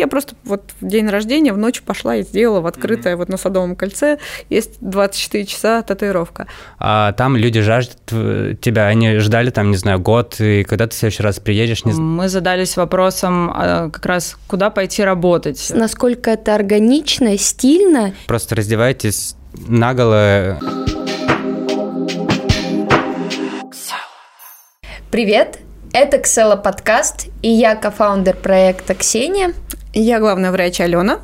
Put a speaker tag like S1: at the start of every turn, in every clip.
S1: я просто вот в день рождения в ночь пошла и сделала в открытое mm-hmm. вот на Садовом кольце есть 24 часа татуировка.
S2: А там люди жаждут тебя, они ждали там, не знаю, год, и когда ты в следующий раз приедешь? Не...
S3: Мы задались вопросом а, как раз, куда пойти работать.
S4: Насколько это органично, стильно.
S2: Просто раздевайтесь наголо.
S4: Привет, это Ксела подкаст, и я кофаундер проекта Ксения.
S1: Я главный врач Алена.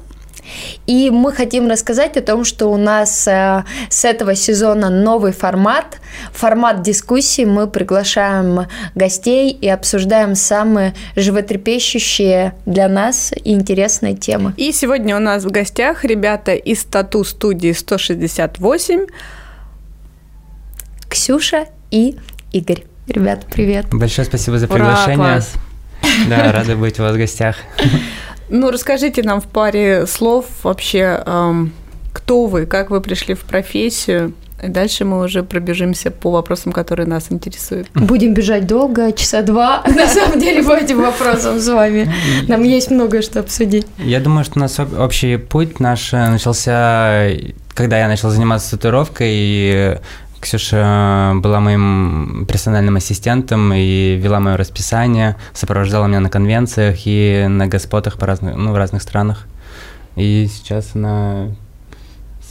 S4: И мы хотим рассказать о том, что у нас э, с этого сезона новый формат. Формат дискуссии. Мы приглашаем гостей и обсуждаем самые животрепещущие для нас и интересные темы.
S1: И сегодня у нас в гостях ребята из тату-студии 168.
S4: Ксюша и Игорь. Ребят, привет.
S2: Большое спасибо за приглашение. Ура, класс. Да, рады быть у вас в гостях.
S1: Ну, расскажите нам в паре слов вообще, эм, кто вы, как вы пришли в профессию, и дальше мы уже пробежимся по вопросам, которые нас интересуют.
S4: Будем бежать долго, часа два, на самом деле, по этим вопросам с вами. Нам есть многое, что обсудить.
S2: Я думаю, что у нас общий путь наш э, начался, когда я начал заниматься татуировкой, и Ксюша была моим персональным ассистентом и вела мое расписание, сопровождала меня на конвенциях и на госпотах по разных, ну, в разных странах. И сейчас она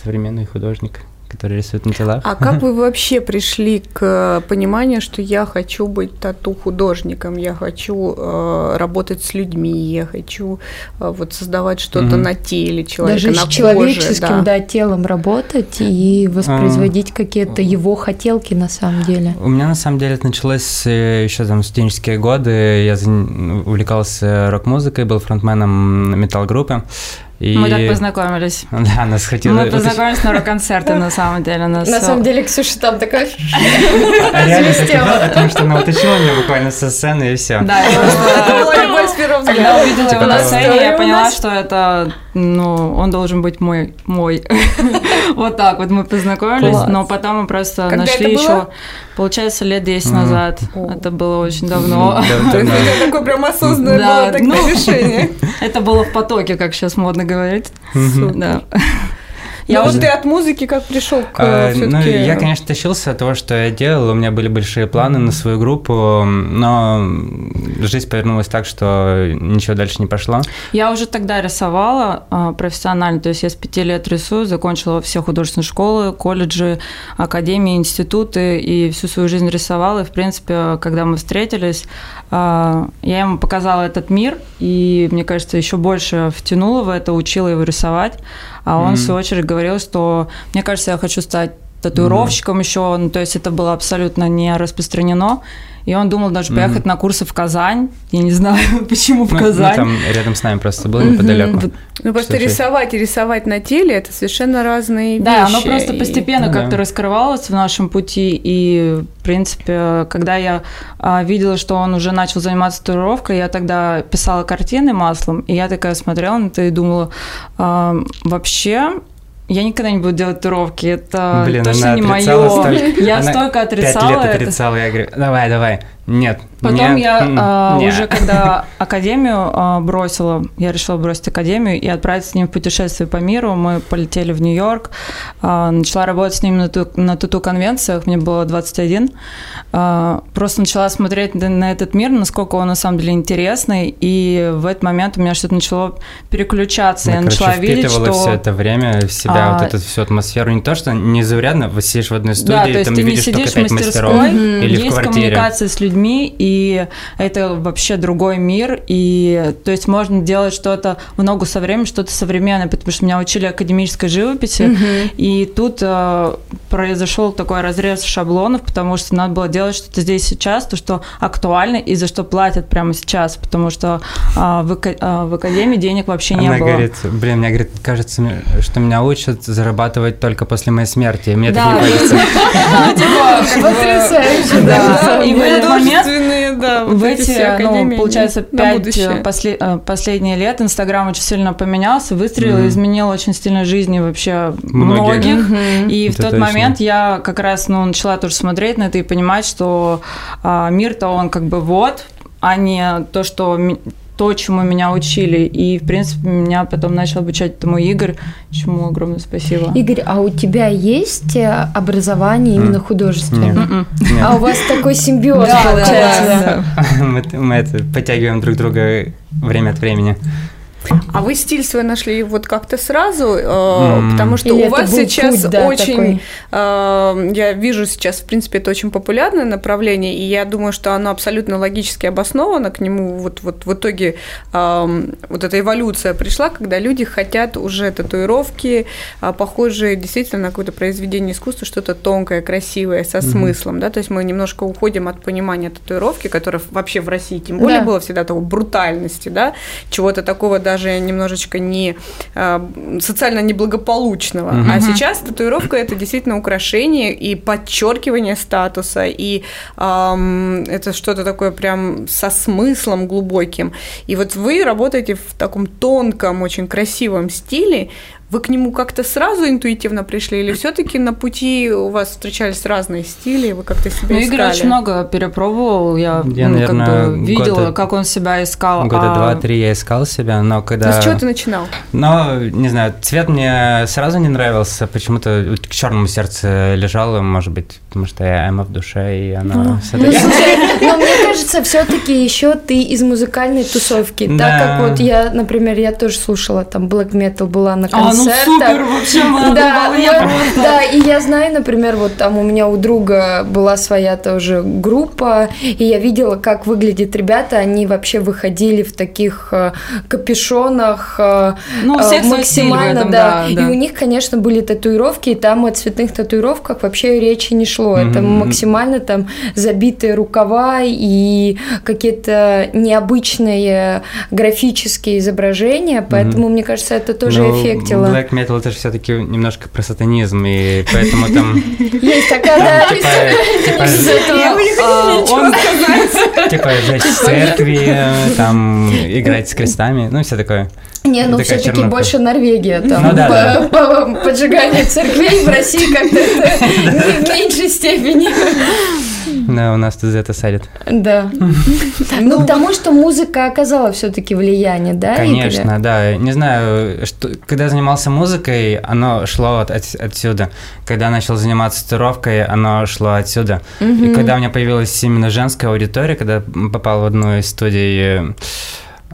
S2: современный художник которые рисуют на телах.
S1: А как вы вообще пришли к пониманию, что я хочу быть тату-художником, я хочу э, работать с людьми, я хочу э, вот создавать что-то mm-hmm. на теле человека,
S4: Даже
S1: на
S4: с человеческим, да. да, телом работать и воспроизводить а, какие-то его хотелки на самом деле?
S2: У меня на самом деле это началось э, еще там студенческие годы, я увлекался рок-музыкой, был фронтменом метал-группы,
S3: и... Мы так познакомились.
S2: Да, нас хотела...
S3: Мы познакомились на рок-концерте, на самом деле.
S4: На самом деле, Ксюша там такая
S2: а Реально так потому что она утащила меня буквально со сцены, и все.
S3: Да, это была любовь с первого взгляда. Я увидела его на сцене, я поняла, что это, ну, он должен быть мой, мой. Вот так вот мы познакомились, но потом мы просто нашли еще, получается, лет 10 назад. Это было очень давно.
S1: Это такое прям осознанное было ну, решение.
S3: Это было в потоке, как сейчас модно говорить. Да.
S1: Я ну, вот ты от музыки как пришел к
S2: а, Ну, я, конечно, тащился от того, что я делал. У меня были большие планы на свою группу, но жизнь повернулась так, что ничего дальше не пошло.
S3: Я уже тогда рисовала а, профессионально, то есть я с пяти лет рисую, закончила все художественные школы, колледжи, академии, институты, и всю свою жизнь рисовала. И, в принципе, когда мы встретились, а, я ему показала этот мир, и, мне кажется, еще больше втянула в это, учила его рисовать. А он, mm-hmm. в свою очередь, говорил, что, мне кажется, я хочу стать татуировщиком mm-hmm. еще, ну, то есть это было абсолютно не распространено. И он думал даже поехать mm-hmm. на курсы в Казань. Я не знаю, почему в ну, Казань.
S2: Ну, там рядом с нами просто было неподалеку. Mm-hmm.
S1: Ну, просто рисовать и рисовать на теле – это совершенно разные
S3: да, вещи. Да, оно просто постепенно и... как-то да. раскрывалось в нашем пути. И, в принципе, когда я а, видела, что он уже начал заниматься татуировкой, я тогда писала картины маслом, и я такая смотрела на это и думала, а, вообще я никогда не буду делать татуировки, это Блин, точно не мое. Столько... Я она столько отрицала.
S2: Пять лет отрицала, это. я говорю, давай, давай, нет.
S3: Потом нет, я э, уже когда академию э, бросила, я решила бросить академию и отправиться с ним в путешествие по миру. Мы полетели в Нью-Йорк, э, начала работать с ним на, ту, на тату-конвенциях, мне было 21. Э, просто начала смотреть на этот мир, насколько он на самом деле интересный, и в этот момент у меня что-то начало переключаться.
S2: Ну,
S3: я короче, начала видеть, что...
S2: все это время в себя, а... вот эту всю атмосферу. Не то, что незаурядно, вы сидишь в одной студии,
S3: да, то есть
S2: там
S3: ты
S2: видишь
S3: не сидишь
S2: только пять мастеров. Mm-hmm. Или
S3: есть
S2: в квартире.
S3: коммуникация с людьми, и это вообще другой мир, и то есть можно делать что-то в ногу со временем, что-то современное, потому что меня учили академической живописи, mm-hmm. и тут э, произошел такой разрез шаблонов, потому что надо было делать что-то здесь сейчас, то, что актуально и за что платят прямо сейчас, потому что э, в, э, в академии денег вообще не
S2: Она
S3: было.
S2: говорит, блин, мне говорит, кажется, что меня учат зарабатывать только после моей смерти, мне это не кажется.
S3: Ну, типа, потрясающе, да. И в момент
S1: да,
S3: в эти, ну, получается, пять э, после, э, последние лет Инстаграм очень сильно поменялся, выстрелил, mm-hmm. изменил очень сильно жизни вообще многих. многих. Mm-hmm. И это в тот точно. момент я как раз, ну, начала тоже смотреть на это и понимать, что а, мир-то он как бы вот, а не то, что то, чему меня учили. И, в принципе, меня потом начал обучать этому Игорь, чему огромное спасибо.
S4: Игорь, а у тебя есть э, образование именно художественное?
S3: М-м.
S4: А у вас такой симбиоз получается.
S2: Мы, мы это, подтягиваем друг друга время от времени.
S1: А вы стиль свой нашли вот как-то сразу,
S2: М.
S1: потому что
S4: Или
S1: у вас сейчас
S4: путь, да,
S1: очень,
S4: такой?
S1: э, я вижу сейчас, в принципе, это очень популярное направление, и я думаю, что оно абсолютно логически обосновано, к нему вот, вот в итоге э, вот эта эволюция пришла, когда люди хотят уже татуировки, а, похожие действительно на какое-то произведение искусства, что-то тонкое, красивое, со смыслом, да, то есть мы немножко уходим от понимания татуировки, которая вообще в России тем более
S4: Да.
S1: было всегда такой брутальности, да, чего-то такого даже немножечко не а, социально неблагополучного.
S2: Мгм.
S1: А сейчас татуировка это действительно украшение и подчеркивание статуса, и ам, это что-то такое прям со смыслом глубоким. И вот вы работаете в таком тонком, очень красивом стиле. Вы к нему как-то сразу интуитивно пришли, или все-таки на пути у вас встречались разные стили, вы как-то себя
S3: Ну, Игорь
S1: искали?
S3: очень много перепробовал, я,
S2: Я,
S3: ну, как
S2: наверное,
S3: бы видела,
S2: года-
S3: как он себя искал.
S2: Года
S3: а-
S2: два-три я искал себя, но когда...
S1: Ну, с чего ты начинал?
S2: Но, не знаю, цвет мне сразу не нравился, почему-то к черному сердце лежало, может быть, потому что я эмо в душе, и оно
S4: Ну,
S2: всё-таки-
S4: слушай, но мне кажется, все-таки еще ты из музыкальной тусовки. Так
S2: Да.
S4: как вот я, например, я тоже слушала, там Black Metal была на
S3: А, ну супер, вообще
S4: Да,
S3: просто.
S4: да, и я знаю, например, вот там у меня у друга была своя тоже группа, и я видела, как выглядят ребята, они вообще выходили в таких э, капюшонах, э,
S3: Ну, у
S4: э, максимально,
S3: этом,
S4: да.
S3: да,
S4: И
S3: да.
S4: у них, конечно, были татуировки, и там о цветных татуировках вообще речи не шло. Это
S2: Мгм.
S4: максимально там забитые рукава и какие-то необычные графические изображения, поэтому, мне кажется, это тоже
S2: Ну,
S4: эффектило.
S2: Black Metal это же все-таки немножко про сатанизм, и поэтому там
S4: Есть такая, да,
S2: типа, типа,
S4: этого.
S3: А,
S2: типа жечь церкви, э, там играть с крестами, ну все такое.
S4: Не, ну все-таки
S2: чернуха.
S4: больше Норвегия там.
S2: Ну да,
S4: по, по поджиганию церквей в России как-то в меньшей степени.
S2: Да, у нас тут за это садят.
S4: Да. Ну, потому что музыка оказала все-таки влияние, да?
S2: Конечно, да. Не знаю, что, когда занимался музыкой, оно шло от, от- отсюда. Когда начал заниматься татуировкой, оно шло отсюда. И когда у меня появилась именно женская аудитория, когда попал в одну из студий, э,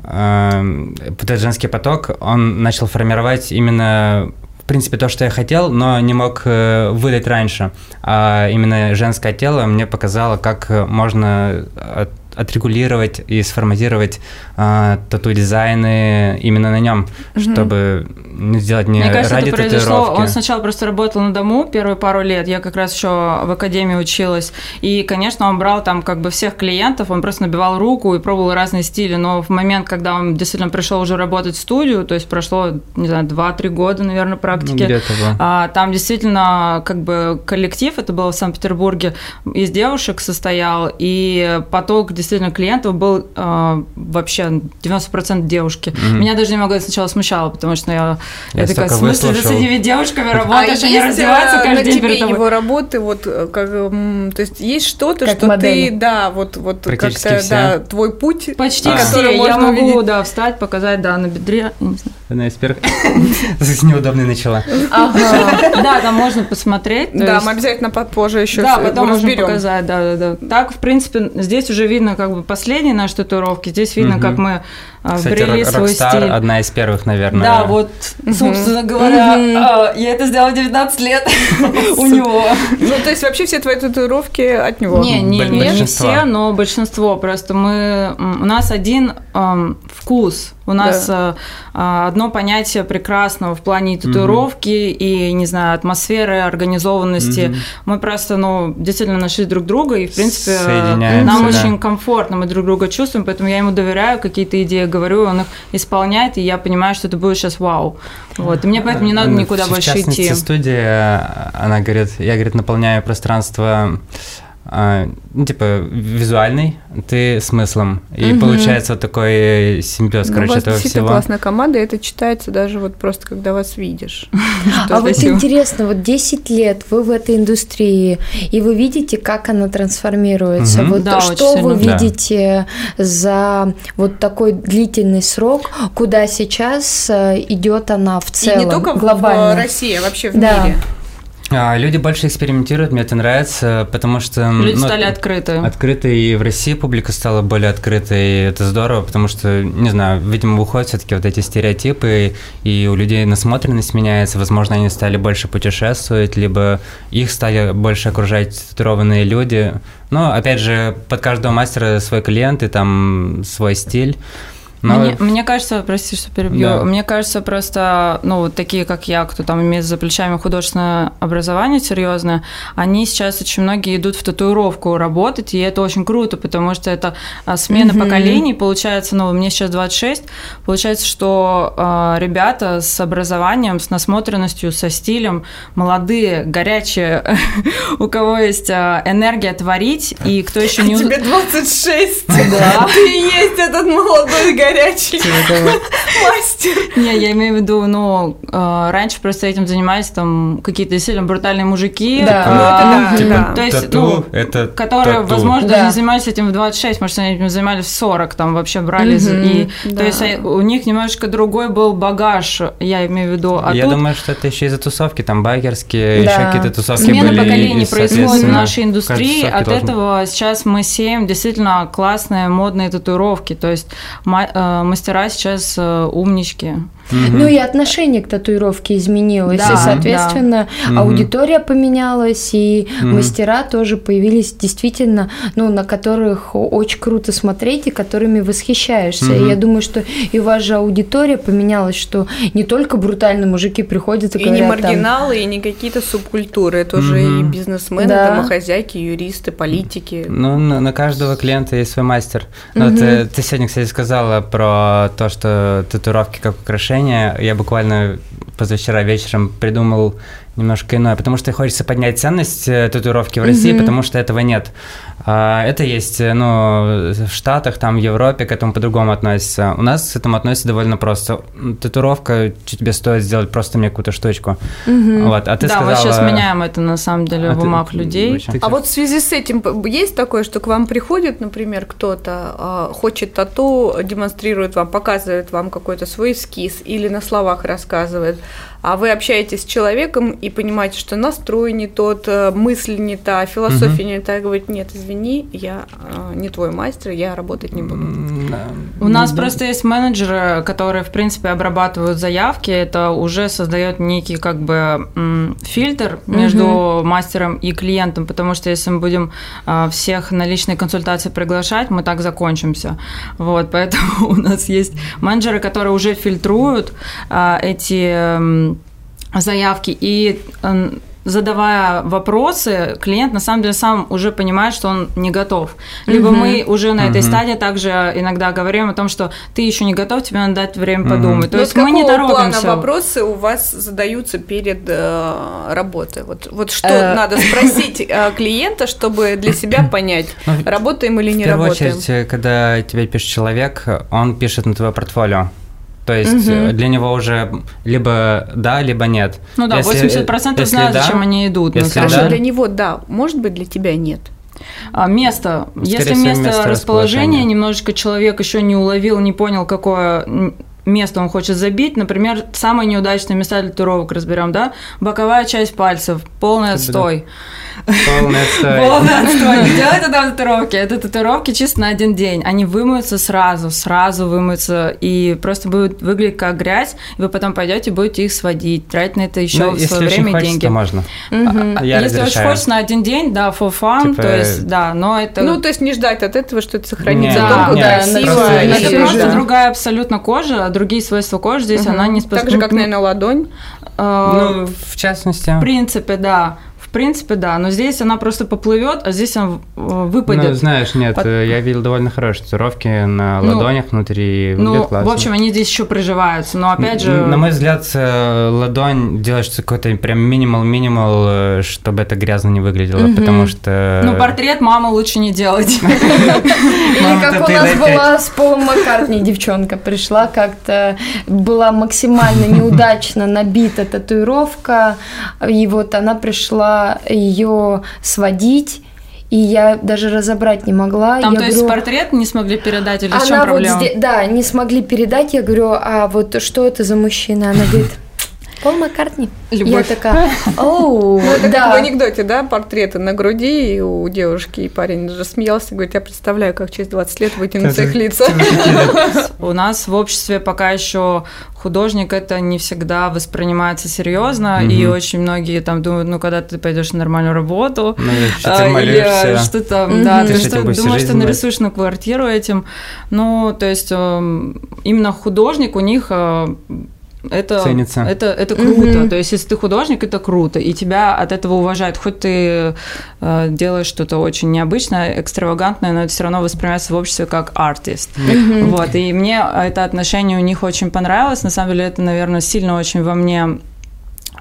S2: э, вот этот женский поток, он начал формировать именно в принципе, то, что я хотел, но не мог э, выдать раньше. А именно женское тело мне показало, как э, можно от- отрегулировать и сформатировать э, тату-дизайны именно на нем, чтобы не сделать не
S3: Мне кажется,
S2: ради
S3: это произошло.
S2: татуировки.
S3: Он сначала просто работал на дому первые пару лет. Я как раз еще в академии училась. И, конечно, он брал там как бы всех клиентов, он просто набивал руку и пробовал разные стили. Но в момент, когда он действительно пришел уже работать в студию, то есть прошло, не знаю, 2-3 года, наверное,
S2: Ну,
S3: практики.
S2: да.
S3: А, там действительно как бы коллектив, это было в Санкт-Петербурге, из девушек состоял, и поток действительно клиентов был а, вообще 90% девушки.
S2: Мгм.
S3: Меня даже немного сначала смущало, потому что я,
S2: Я
S3: я такая, в смысле, ты с
S2: выслушал.
S3: этими девушками
S1: А
S3: работаешь, они
S1: есть,
S3: раздеваются
S1: э,
S3: каждый
S1: на
S3: день
S1: тебе
S3: перед тобой.
S1: его работы, вот э, как, то есть есть что-то,
S4: Как
S1: что
S4: модели.
S1: ты, да, вот, вот как-то,
S2: все.
S1: да, твой путь,
S3: Почти
S2: А.
S3: все. Я могу,
S1: увидеть.
S3: да, встать, показать, да, на бедре. не знаю.
S2: Одна из первых. С неудобной начала.
S3: Ага. Да, там можно посмотреть.
S1: да,
S3: есть-
S1: мы обязательно попозже еще
S3: Да, потом можем
S1: разберем.
S3: показать, да, да, да. Так, в принципе, здесь уже видно как бы последние наши татуировки. Здесь видно, как мы
S2: Кстати,
S3: вбрели свой
S2: Rockstar
S3: стиль.
S2: одна из первых, наверное.
S3: Да, вот, собственно говоря, а, я это сделала в 19 лет у него.
S1: Ну, то есть вообще все твои татуировки от него?
S3: Не, не, не все, но большинство. Просто мы, у нас один вкус. У нас а, а, одно понятие прекрасного в плане татуировки и, не знаю, атмосферы, организованности. Мы просто, ну, действительно нашли друг друга, и, в принципе, нам очень комфортно, мы друг друга чувствуем, поэтому я ему доверяю, какие-то идеи говорю, он их исполняет, и я понимаю, что это будет сейчас вау. Вот, и мне поэтому не надо
S2: Ну,
S3: никуда
S2: в
S3: больше
S2: частности,
S3: идти.
S2: студия, она говорит, я, говорит, наполняю пространство а, ну, типа, визуальный, ты смыслом. И угу. получается вот такой симбиоз, ну, короче, этого всего.
S1: классная команда, и это читается даже вот просто, когда вас видишь.
S4: А вот интересно, вот 10 лет вы в этой индустрии, и вы видите, как она трансформируется. Вот что вы видите за вот такой длительный срок, куда сейчас э, идет она в целом,
S1: И не только в России, а вообще в мире.
S2: А, люди больше экспериментируют, мне это нравится, потому что...
S3: Люди ну, стали открыты.
S2: Открыты, и в России публика стала более открытой, и это здорово, потому что, не знаю, видимо, выходят все таки вот эти стереотипы, и у людей насмотренность меняется, возможно, они стали больше путешествовать, либо их стали больше окружать татуированные люди. Но, опять же, под каждого мастера свой клиент и там свой стиль.
S3: Но... Мне, мне кажется, прости, что перебью, да. мне кажется, просто, ну, вот такие, как я, кто там имеет за плечами художественное образование серьезное, они сейчас очень многие идут в татуировку работать, и это очень круто, потому что это а, смена mm-hmm. поколений, получается, ну, мне сейчас 26, получается, что э, ребята с образованием, с насмотренностью, со стилем, молодые, горячие, у кого есть э, энергия творить, и кто еще не...
S1: Тебе 26, да. ты есть этот молодой, горячий горячий мастер.
S3: Не, я имею в виду, ну, а, раньше просто этим занимались там какие-то сильно брутальные мужики.
S2: Да,
S3: а, типа, то есть, ну, которые, возможно, не занимались этим в 26, может, они этим занимались в 40, там вообще брали. И, то есть а, у них немножечко другой был багаж, я имею в виду.
S2: Я думаю, что это еще из-за тусовки, там багерские, еще какие-то тусовки были.
S3: Смена поколений происходит в нашей индустрии, от этого сейчас мы сеем действительно классные модные татуировки, то есть мастера сейчас э, умнички.
S4: Угу. Ну и отношение к татуировке изменилось, да, и, соответственно, да. аудитория поменялась, и угу. мастера тоже появились действительно, ну, на которых очень круто смотреть и которыми восхищаешься. Угу. И я думаю, что и ваша аудитория поменялась, что не только брутальные мужики приходят и, и говорят...
S1: И не маргиналы, там... и не какие-то субкультуры, это угу. уже и бизнесмены, да. домохозяйки, юристы, политики.
S2: Ну, на, на каждого клиента есть свой мастер. Угу. Вот, э, ты сегодня, кстати, сказала про то, что татуировки как украшение я буквально позавчера вечером придумал немножко иное, потому что хочется поднять ценность э, татуировки в России, mm-hmm. потому что этого нет. А, это есть, э, ну, в Штатах, там, в Европе к этому по-другому относятся. У нас к этому относятся довольно просто. Татуировка, что тебе стоит сделать просто мне какую-то штучку.
S3: Mm-hmm. Вот, а ты да, сказала... мы сейчас меняем это, на самом деле, а в умах ты... людей.
S1: Ты... А вот в связи с этим есть такое, что к вам приходит, например, кто-то, а, хочет тату, демонстрирует вам, показывает вам какой-то свой эскиз или на словах рассказывает, а вы общаетесь с человеком и понимаете, что настрой не тот, э, мысль не та, философия угу. не та, и говорит, нет, извини, я э, не твой мастер, я работать не буду.
S3: У нас да. просто есть менеджеры, которые, в принципе, обрабатывают заявки, это уже создает некий как бы фильтр между угу. мастером и клиентом, потому что если мы будем э, всех на личные консультации приглашать, мы так закончимся. Вот, поэтому у нас есть менеджеры, которые уже фильтруют эти заявки и задавая вопросы, клиент на самом деле сам уже понимает, что он не готов. Либо угу. мы уже на этой угу. стадии также иногда говорим о том, что ты еще не готов, тебе надо дать время угу. подумать. То
S1: Но
S3: есть мы не торопимся.
S1: плана вопросы у вас задаются перед э, работой? Вот, вот что э... надо спросить э, клиента, чтобы для себя понять, ну, работаем или не работаем? В
S2: первую очередь, когда тебе пишет человек, он пишет на твое портфолио. То есть угу. для него уже либо да, либо нет.
S3: Ну да, если, 80% если знают, да, зачем они идут.
S1: Если Хорошо, да, для него да, может быть, для тебя нет.
S3: А место. Скорее если всего, место, место расположения, немножечко человек еще не уловил, не понял, какое место он хочет забить. Например, самые неудачные места для татуировок разберем, да? Боковая часть пальцев, полный отстой. Да.
S2: Полный отстой.
S3: Не делайте там татуировки. Это татуировки чисто на один день. Они вымоются сразу, сразу вымоются, и просто будут выглядеть как грязь, и вы потом пойдете будете их сводить, тратить на это еще ну, свое время и деньги.
S2: можно.
S3: Угу. Я если очень хочешь на один день, да, for fun, типа... то есть, да, но это...
S1: Ну, то есть не ждать от этого, что это сохранится да, долго, да, красиво.
S3: Это просто другая абсолютно кожа, другие свойства кожи здесь, она не
S1: способна... Так же, как, наверное, ладонь.
S2: А, ну, в частности.
S3: В принципе, да принципе, да. Но здесь она просто поплывет, а здесь она э, выпадет.
S2: Ну, знаешь, нет, Под... я видел довольно хорошие татуировки на ну, ладонях внутри.
S3: Ну, классно. в общем, они здесь еще приживаются. Но опять же.
S2: На мой взгляд, э, ладонь делаешь какой-то прям минимал-минимал, э, чтобы это грязно не выглядело, угу. потому что.
S3: Ну, портрет мамы лучше не делать.
S4: Или как у нас была с Полом Маккартни девчонка пришла как-то, была максимально неудачно набита татуировка, и вот она пришла ее сводить, и я даже разобрать не могла.
S3: Там,
S4: я
S3: то говорю, есть, портрет не смогли передать или
S4: она
S3: в чем проблема?
S4: Вот здесь, да, не смогли передать. Я говорю, а вот что это за мужчина? Она говорит, Пол Маккартни. Любовь. Я такая, оу,
S1: ну, это да. как в анекдоте, да, портреты на груди и у девушки, и парень же смеялся, говорит, я представляю, как через 20 лет вытянутся их лица.
S3: У нас в обществе пока еще художник это не всегда воспринимается серьезно, и очень многие там думают, ну, когда ты пойдешь на нормальную работу,
S2: ну, а, или
S3: что там, да, ты что, думаешь, что нарисуешь на квартиру этим, ну, то есть эм, именно художник у них э, это,
S2: Ценится.
S3: это, это круто. Mm-hmm. То есть, если ты художник, это круто. И тебя от этого уважают. Хоть ты э, делаешь что-то очень необычное, экстравагантное, но это все равно воспринимается в обществе как артист. Mm-hmm. Вот. И мне это отношение у них очень понравилось. На самом деле, это, наверное, сильно очень во мне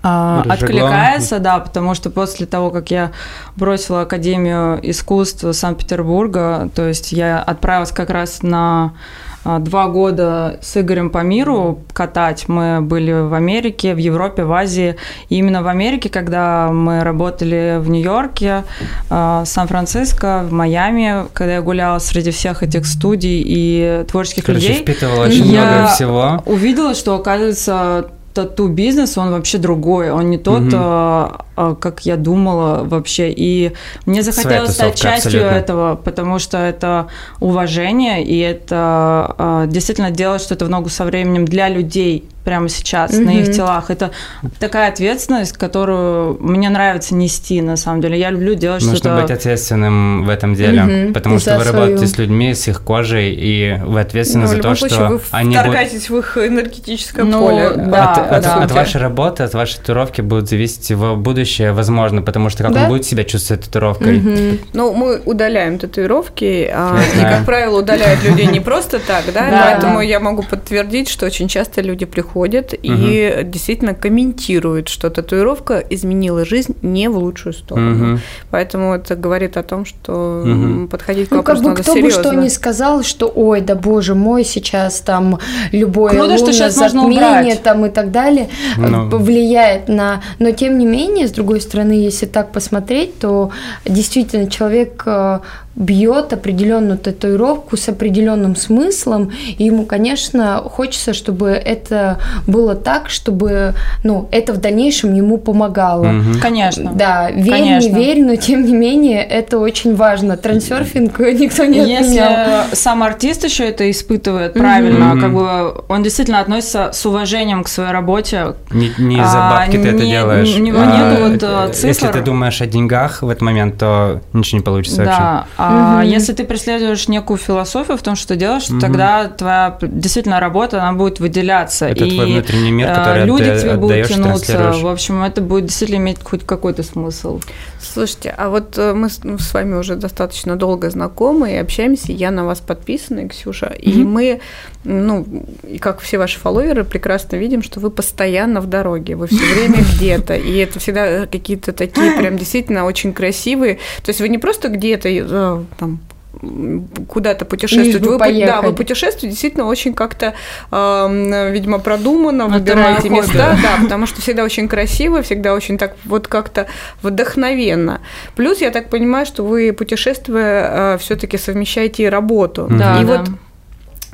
S3: а, откликается, да, потому что после того, как я бросила Академию искусств Санкт-Петербурга, то есть я отправилась как раз на два года с Игорем по миру катать. Мы были в Америке, в Европе, в Азии. И именно в Америке, когда мы работали в Нью-Йорке, а, Сан-Франциско, в Майами, когда я гуляла среди всех этих студий и творческих
S2: Короче,
S3: людей,
S2: впитывала очень я много всего.
S3: увидела, что, оказывается, тату-бизнес, он вообще другой, он не тот, угу. а, а, как я думала вообще. И мне захотелось стать частью абсолютно. этого, потому что это уважение, и это а, действительно делать что-то в ногу со временем для людей, прямо сейчас mm-hmm. на их телах. Это такая ответственность, которую мне нравится нести, на самом деле. Я люблю делать
S2: Нужно
S3: что-то...
S2: Нужно быть ответственным в этом деле, mm-hmm. потому что вы свою... работаете с людьми, с их кожей, и вы ответственны ну, за то,
S1: случае,
S2: что
S1: вы
S2: они
S1: будут... в их энергетическое
S3: ну,
S1: поле.
S3: Да,
S2: от, от,
S3: да.
S2: от вашей работы, от вашей татуировки будет зависеть его будущее, возможно, потому что как да? он будет себя чувствовать татуировкой.
S1: Mm-hmm. Ну, мы удаляем татуировки, а, и, как правило, удаляют людей не просто так, да, поэтому я могу подтвердить, что очень часто люди приходят и и действительно комментирует, что татуировка изменила жизнь не в лучшую сторону. Угу. Поэтому это говорит о том, что угу. подходить к вопросу
S4: ну, как бы кто
S1: серьезно.
S4: бы что ни сказал, что ой, да боже мой, сейчас там любое
S3: Круто, что сейчас
S4: затмение там и так далее Но... Ну. влияет на... Но тем не менее, с другой стороны, если так посмотреть, то действительно человек э, бьет определенную татуировку с определенным смыслом, и ему, конечно, хочется, чтобы это было так, чтобы, ну, это в дальнейшем ему помогало.
S3: Угу. Конечно.
S4: Да, верь,
S3: конечно.
S4: не верь, но тем не менее это очень важно. Трансерфинг никто не отменял.
S3: Если сам артист еще это испытывает правильно, угу. как бы он действительно относится с уважением к своей работе.
S2: Не, не бабки а, ты не, это делаешь.
S3: У него а, нет вот э, цифр.
S2: Если ты думаешь о деньгах в этот момент, то ничего не получится
S3: да.
S2: вообще.
S3: А угу. если ты преследуешь некую философию в том, что делаешь, угу. тогда твоя действительно работа, она будет выделяться.
S2: Это
S3: и
S2: твой внутренний мир, который
S3: люди
S2: ты
S3: тебе будут тянуться. В общем, это будет действительно иметь хоть какой-то смысл.
S1: Слушайте, а вот э, мы ну, с вами уже достаточно долго знакомы и общаемся, я на вас подписана, Ксюша, угу. и мы, ну, и как все ваши фолловеры, прекрасно видим, что вы постоянно в дороге, вы все время где-то, и это всегда какие-то такие прям действительно очень красивые, то есть вы не просто где-то там куда-то путешествовать. Вы, да, вы путешествуете действительно очень как-то, э, видимо, продуманно, Это выбираете места, да, потому что всегда очень красиво, всегда очень так вот как-то вдохновенно. Плюс я так понимаю, что вы путешествуя э, все-таки совмещаете и работу.
S3: Да,
S1: и
S3: да.
S1: вот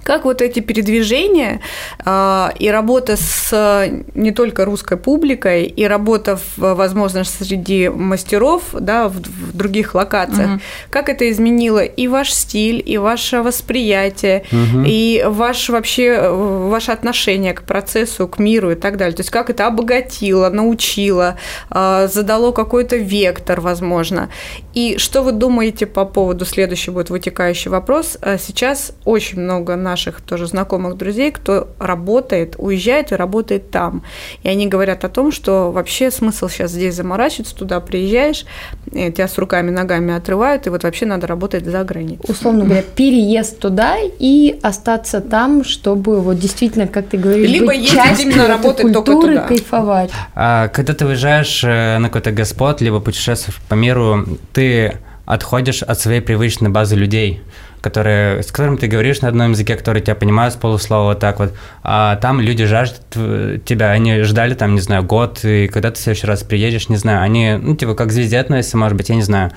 S1: как вот эти передвижения э, и работа с не только русской публикой, и работа, в, возможно, среди мастеров да, в, в других локациях, угу. как это изменило и ваш стиль, и ваше восприятие, угу. и ваш вообще ваше отношение к процессу, к миру и так далее. То есть как это обогатило, научило, э, задало какой-то вектор, возможно. И что вы думаете по поводу, следующий будет вытекающий вопрос, сейчас очень много наших наших тоже знакомых друзей, кто работает, уезжает и работает там. И они говорят о том, что вообще смысл сейчас здесь заморачиваться, туда приезжаешь, тебя с руками, ногами отрывают, и вот вообще надо работать за границей.
S4: Условно говоря, переезд туда и остаться там, чтобы вот действительно, как ты говоришь,
S1: Либо
S4: быть частью
S1: именно работать
S4: культуры,
S1: только туда.
S4: кайфовать.
S2: А, когда ты уезжаешь э, на какой-то господ, либо путешествуешь по миру, ты отходишь от своей привычной базы людей, которые, с которыми ты говоришь на одном языке, которые тебя понимают с полуслова вот так вот, а там люди жаждут тебя, они ждали там, не знаю, год, и когда ты в следующий раз приедешь, не знаю, они, ну, типа, как звезде относятся, может быть, я не знаю,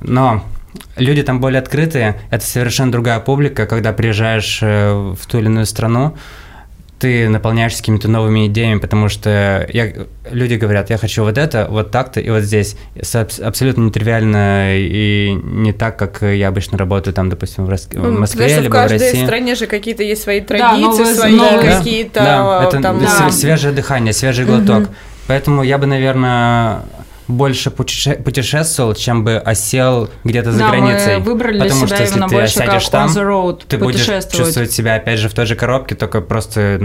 S2: но люди там более открытые, это совершенно другая публика, когда приезжаешь э, в ту или иную страну, ты наполняешься какими-то новыми идеями, потому что я, люди говорят, я хочу вот это, вот так-то и вот здесь. Абсолютно нетривиально и не так, как я обычно работаю там, допустим, в, Рос...
S1: Ну,
S2: в Москве,
S1: потому что
S2: либо
S1: в каждой
S2: в России.
S1: стране же какие-то есть свои
S3: Да,
S1: традиции,
S3: новые-
S1: свои
S3: новые-
S1: какие-то
S2: Да, это
S1: там, да.
S2: свежее дыхание, свежий глоток. Поэтому я бы, наверное, больше путеше- путешествовал, чем бы осел где-то за
S3: да,
S2: границей.
S3: мы выбрали для
S2: Потому
S3: себя
S2: что если ты
S3: больше
S2: осядешь там,
S3: road,
S2: ты будешь чувствовать себя опять же в той же коробке, только просто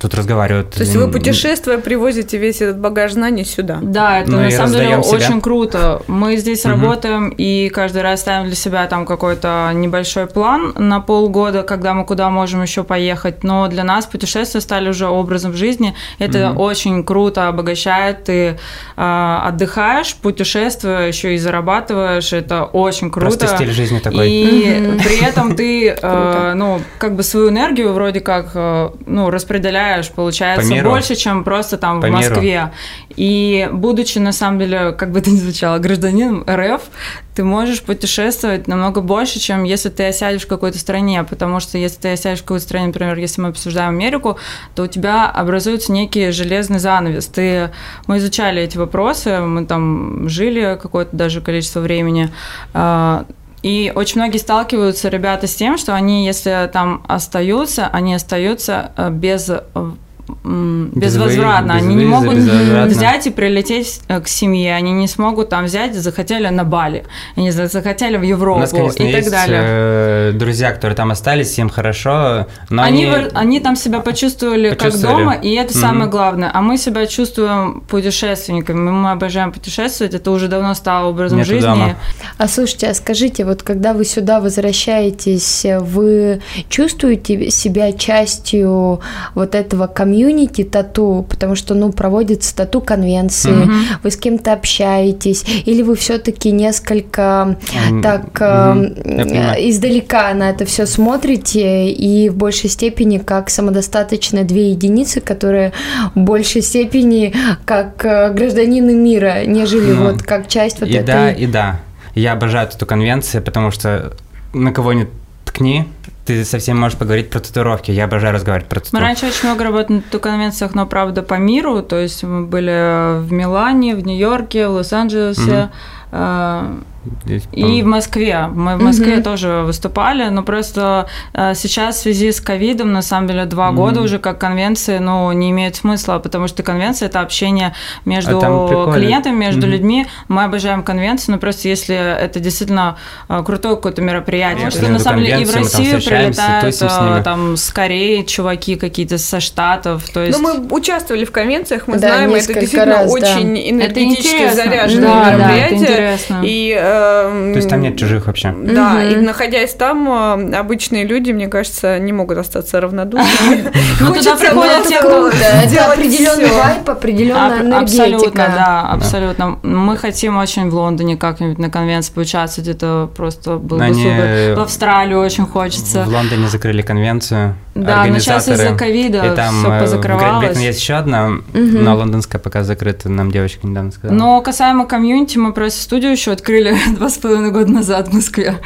S2: тут разговаривают.
S1: То есть вы путешествуя привозите весь этот багаж знаний сюда.
S3: Да, это
S2: Ну
S3: на
S2: и
S3: самом деле
S2: себя.
S3: очень круто. Мы здесь
S2: Мгм.
S3: работаем и каждый раз ставим для себя там какой-то небольшой план на полгода, когда мы куда можем еще поехать. Но для нас путешествия стали уже образом жизни. Это
S2: Мгм.
S3: очень круто обогащает. Ты э, отдыхаешь, путешествуя, еще и зарабатываешь. Это очень круто.
S2: Просто стиль жизни такой.
S3: И при этом ты, э, ну, как бы свою энергию вроде как, э, ну, распределяешь, получается, больше, чем просто там
S2: По
S3: в
S2: миру.
S3: Москве. И будучи, на самом деле, как бы это ни звучало, гражданином РФ, ты можешь путешествовать намного больше, чем если ты осядешь в какой-то стране, потому что если ты осядешь в какой-то стране, например, если мы обсуждаем Америку, то у тебя образуется некий железный занавес. Ты, мы изучали эти вопросы, мы там жили какое-то даже количество времени, а, и очень многие сталкиваются, ребята, с тем, что они, если там остаются, они остаются э, без
S2: Без
S3: безвозвратно.
S2: без
S3: они не могут
S2: безвозвратно.
S3: взять и прилететь э, к семье. Они не смогут там взять, захотели на Бали, они за- захотели в
S2: У
S3: Европу
S2: нас, конечно,
S3: и так
S2: есть
S3: далее.
S2: э, друзья, которые там остались, им хорошо, но
S3: Они,
S2: они...
S3: они там себя почувствовали,
S2: Почувствовали.
S3: как дома, и это
S2: Мгм.
S3: самое главное. А мы себя чувствуем путешественниками. Мы обожаем путешествовать. Это уже давно стало образом
S2: Нету
S3: жизни.
S2: дома.
S4: А слушайте, а скажите, вот когда вы сюда возвращаетесь, вы чувствуете себя частью вот этого комьюнити тату, потому что, ну, проводятся тату-конвенции,
S3: Мгм.
S4: вы с кем-то общаетесь, или вы все-таки несколько
S2: М,
S4: так
S2: мгм,
S4: э, издалека на это все смотрите и в большей степени как самодостаточно две единицы, которые в большей степени как э, гражданины мира, нежели
S2: Ну,
S4: вот как часть вот
S2: и
S4: этой...
S2: да, и да. Я обожаю эту конвенцию, потому что на кого не ткни, ты со всеми можешь поговорить про татуировки. Я обожаю разговаривать про тату.
S3: Мы раньше очень много работали на тату-конвенциях, но, правда, по миру. То есть мы были в Милане, в Нью-Йорке, в Лос-Анджелесе. э,
S2: Здесь,
S3: И в Москве. Мы в Москве
S4: Мгм.
S3: тоже выступали, но просто э, сейчас в связи с ковидом, на самом деле, два
S2: Мгм.
S3: года уже как конвенции, ну, не имеют смысла, потому что конвенция – это общение между
S2: А
S3: клиентами, между
S2: Мгм.
S3: людьми. Мы обожаем конвенции, но просто если это действительно э, крутое какое-то мероприятие.
S2: Конечно,
S3: Потому что, на самом деле, и в Россию прилетают
S2: с
S3: э, там с Кореи чуваки какие-то со Штатов, то есть...
S1: Ну, мы участвовали в конвенциях, мы
S4: Да,
S1: знаем, это действительно
S4: раз, да.
S1: очень
S3: это
S1: энергетически заряженное
S3: да, да, это
S1: мероприятие.
S3: интересно.
S1: И,
S2: То есть там нет чужих вообще.
S1: Да, и находясь там, э, обычные люди, мне кажется, не могут остаться равнодушными.
S3: Ну, туда
S1: Хочется
S3: приходят те, кто-
S4: Это определенный вайп, определенная энергетика.
S3: Абсолютно, да, абсолютно. Мы хотим очень в Лондоне как-нибудь на конвенции поучаствовать, это просто было бы супер. В Австралию очень хочется.
S2: В Лондоне закрыли конвенцию.
S3: Да, но сейчас из-за ковида
S2: И там
S3: все
S2: э, в
S3: позакрывалось.
S2: Грейт-Британии есть еще одна, но лондонская пока закрыта, нам девочка недавно сказала.
S3: Но касаемо комьюнити, мы просто студию еще открыли два с половиной года назад в Москве.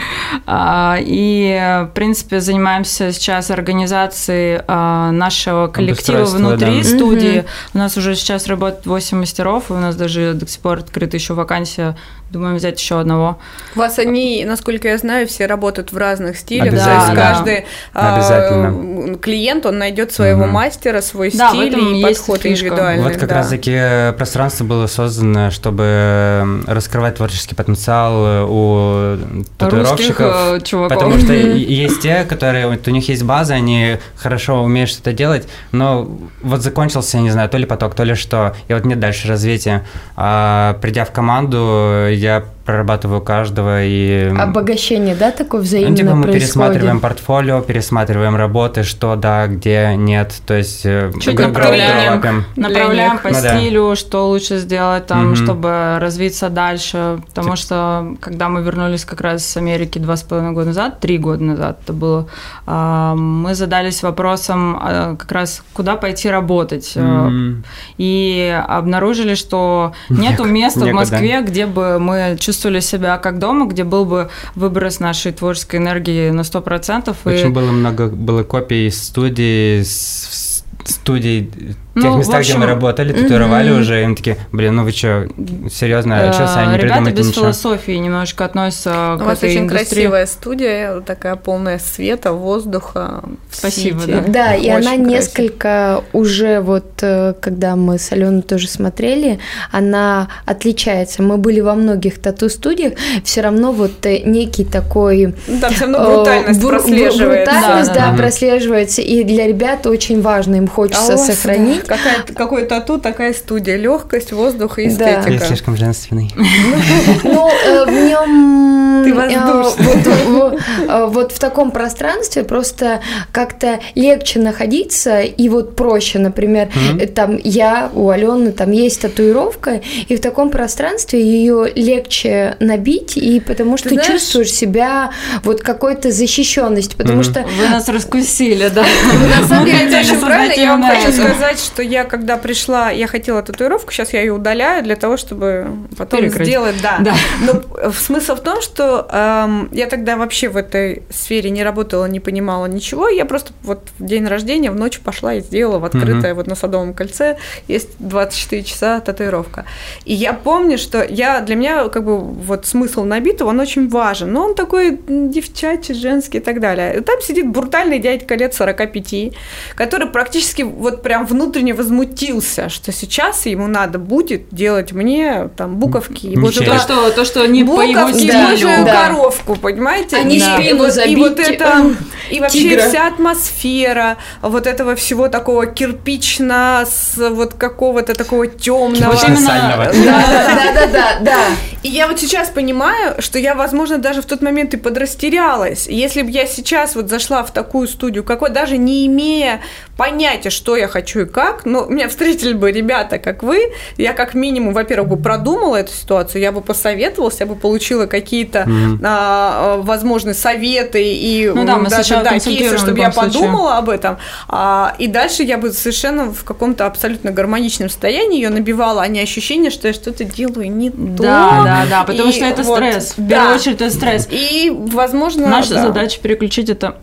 S3: А, И, в принципе, занимаемся сейчас организацией а, нашего коллектива внутри
S2: да.
S3: студии. У нас уже сейчас работает 8 мастеров, и у нас даже до сих пор открыта еще вакансия. Думаем взять еще одного.
S1: У вас они, насколько я знаю, все работают в разных стилях.
S2: Обязательно.
S1: То есть каждый а,
S2: Обязательно.
S1: клиент, он найдет своего угу. мастера, свой да, стиль и подход индивидуальный.
S2: Вот как да. раз таки э, пространство было создано, чтобы раскрывать творческий потенциал у татуировщиков.
S3: Русских чуваков.
S2: Потому что есть те, которые, вот у них есть база, они хорошо умеют что-то делать, но вот закончился, я не знаю, то ли поток, то ли что, и вот нет дальше развития. А придя в команду, я прорабатываю каждого и...
S4: Обогащение, да, такое взаимное
S2: ну, типа мы
S4: происходит?
S2: пересматриваем портфолио, пересматриваем работы, что да, где нет, то есть...
S3: Э, Чуть направляем, направляем по ну, стилю, да. что лучше сделать там, mm чтобы развиться дальше, потому Тип... что когда мы вернулись как раз с Америки два с половиной года назад, три года назад это было, а, мы задались вопросом а, как раз, куда пойти работать, mm и обнаружили, что нету места в Москве, где бы мы чувствовали чувствовали себя как дома, где был бы выброс нашей творческой энергии на 100%.
S2: Очень и... было много было копий студии, студий тех ну, местах, общем, где мы работали, татуировали угу. уже, им такие, блин, ну вы что, серьезно, а что сами
S3: не
S2: Ребята
S3: без
S2: ничего?
S3: философии немножко относятся
S1: ну, к
S3: У вас очень
S1: индустрии. красивая студия, такая полная света, воздуха.
S3: Спасибо,
S1: да.
S4: Да, и она красив. несколько уже вот, э, когда мы с Аленой тоже смотрели, она отличается. Мы были во многих тату-студиях, все равно вот э, некий такой...
S1: Там все равно брутальность бр- прослеживается.
S4: Брутальность, да, да, да, прослеживается, и для ребят очень важно, им хочется а сохранить
S1: какая, какой тату, такая студия. Легкость, воздух и эстетика. Да.
S2: Я слишком женственный.
S4: Ну, э, в нем... Ты воздушный. Э, вот в таком пространстве просто как-то легче находиться и вот проще, например, там я, у Алены там есть татуировка, и в таком пространстве ее легче набить, и потому что ты чувствуешь себя вот какой-то защищенность, потому что...
S3: Вы нас раскусили, да.
S1: На самом деле, это очень правильно. Я вам хочу сказать, что что я, когда пришла, я хотела татуировку, сейчас я ее удаляю для того, чтобы потом Перекрыть. сделать, да. да. Но смысл в том, что эм, я тогда вообще в этой сфере не работала, не понимала ничего. Я просто вот в день рождения в ночь пошла и сделала в открытое угу. вот на Садовом кольце есть 24 часа татуировка. И я помню, что я для меня как бы вот смысл набитого, он очень важен. Но он такой девчачий, женский и так далее. И там сидит брутальный дядька лет 45, который практически вот прям внутренне не возмутился, что сейчас ему надо будет делать мне там буковки.
S3: И вот то, что, то, что не
S1: буковки,
S3: по его стилю.
S1: Да. коровку, понимаете?
S4: Не да.
S1: и, вот, и вот это, и вообще тигра. вся атмосфера вот этого всего такого кирпично, с вот какого-то такого темного. Вот
S2: именно,
S1: да, да, да, да, да. И я вот сейчас понимаю, что я, возможно, даже в тот момент и подрастерялась. Если бы я сейчас вот зашла в такую студию, какой даже не имея понятия, что я хочу и как, но меня встретили бы ребята, как вы, я как минимум, во-первых, бы продумала эту ситуацию, я бы посоветовалась, я бы получила какие-то, mm-hmm. а, возможно, советы и
S3: ну, да, мы даже да,
S1: кейсы, чтобы я случае. подумала об этом. А, и дальше я бы совершенно в каком-то абсолютно гармоничном состоянии ее набивала, а не ощущение, что я что-то делаю не
S3: да, то. Да, да, да, потому и что это вот, стресс. В первую очередь это стресс.
S1: И, возможно,
S3: Наша да. задача переключить это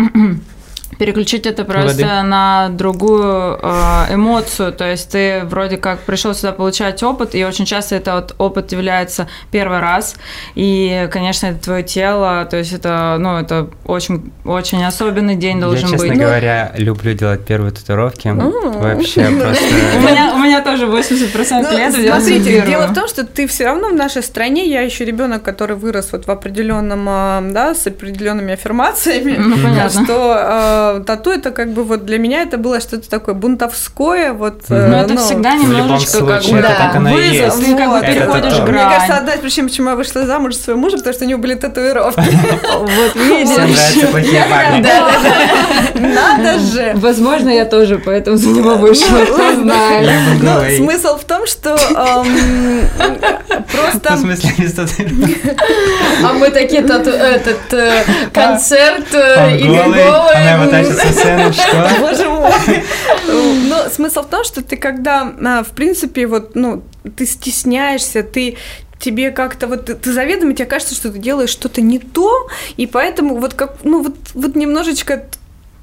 S3: переключить это просто Воды. на другую э, эмоцию. То есть ты вроде как пришел сюда получать опыт, и очень часто этот опыт является первый раз. И, конечно, это твое тело, то есть это, ну, это очень, очень особенный день должен
S2: Я, честно
S3: быть.
S2: Ну, говоря, люблю делать первые татуировки. Вообще просто...
S3: У меня тоже 80% ну, лет
S1: Смотрите, дело в том, что ты все равно в нашей стране, я еще ребенок, который вырос вот в определенном, а, да, с определенными аффирмациями, ну, что а, тату это как бы вот для меня это было что-то такое бунтовское, вот.
S3: Ну, это ну, всегда немножечко как бы да, вызов, ты как бы переходишь грань.
S1: Мне кажется, одна из причин, почему я вышла замуж за своего мужа, потому что у него были татуировки.
S3: Вот видишь.
S1: Надо же.
S3: Возможно, я тоже поэтому за него вышла, кто знает.
S1: Но смысл в том, что просто...
S2: В смысле, без?
S4: А мы такие этот э, концерт э, и голые
S2: тащится сцену, что?
S1: Боже мой. Но смысл в том, что ты когда, а, в принципе, вот, ну, ты стесняешься, ты тебе как-то вот ты заведомо тебе кажется, что ты делаешь что-то не то, и поэтому вот как ну вот вот немножечко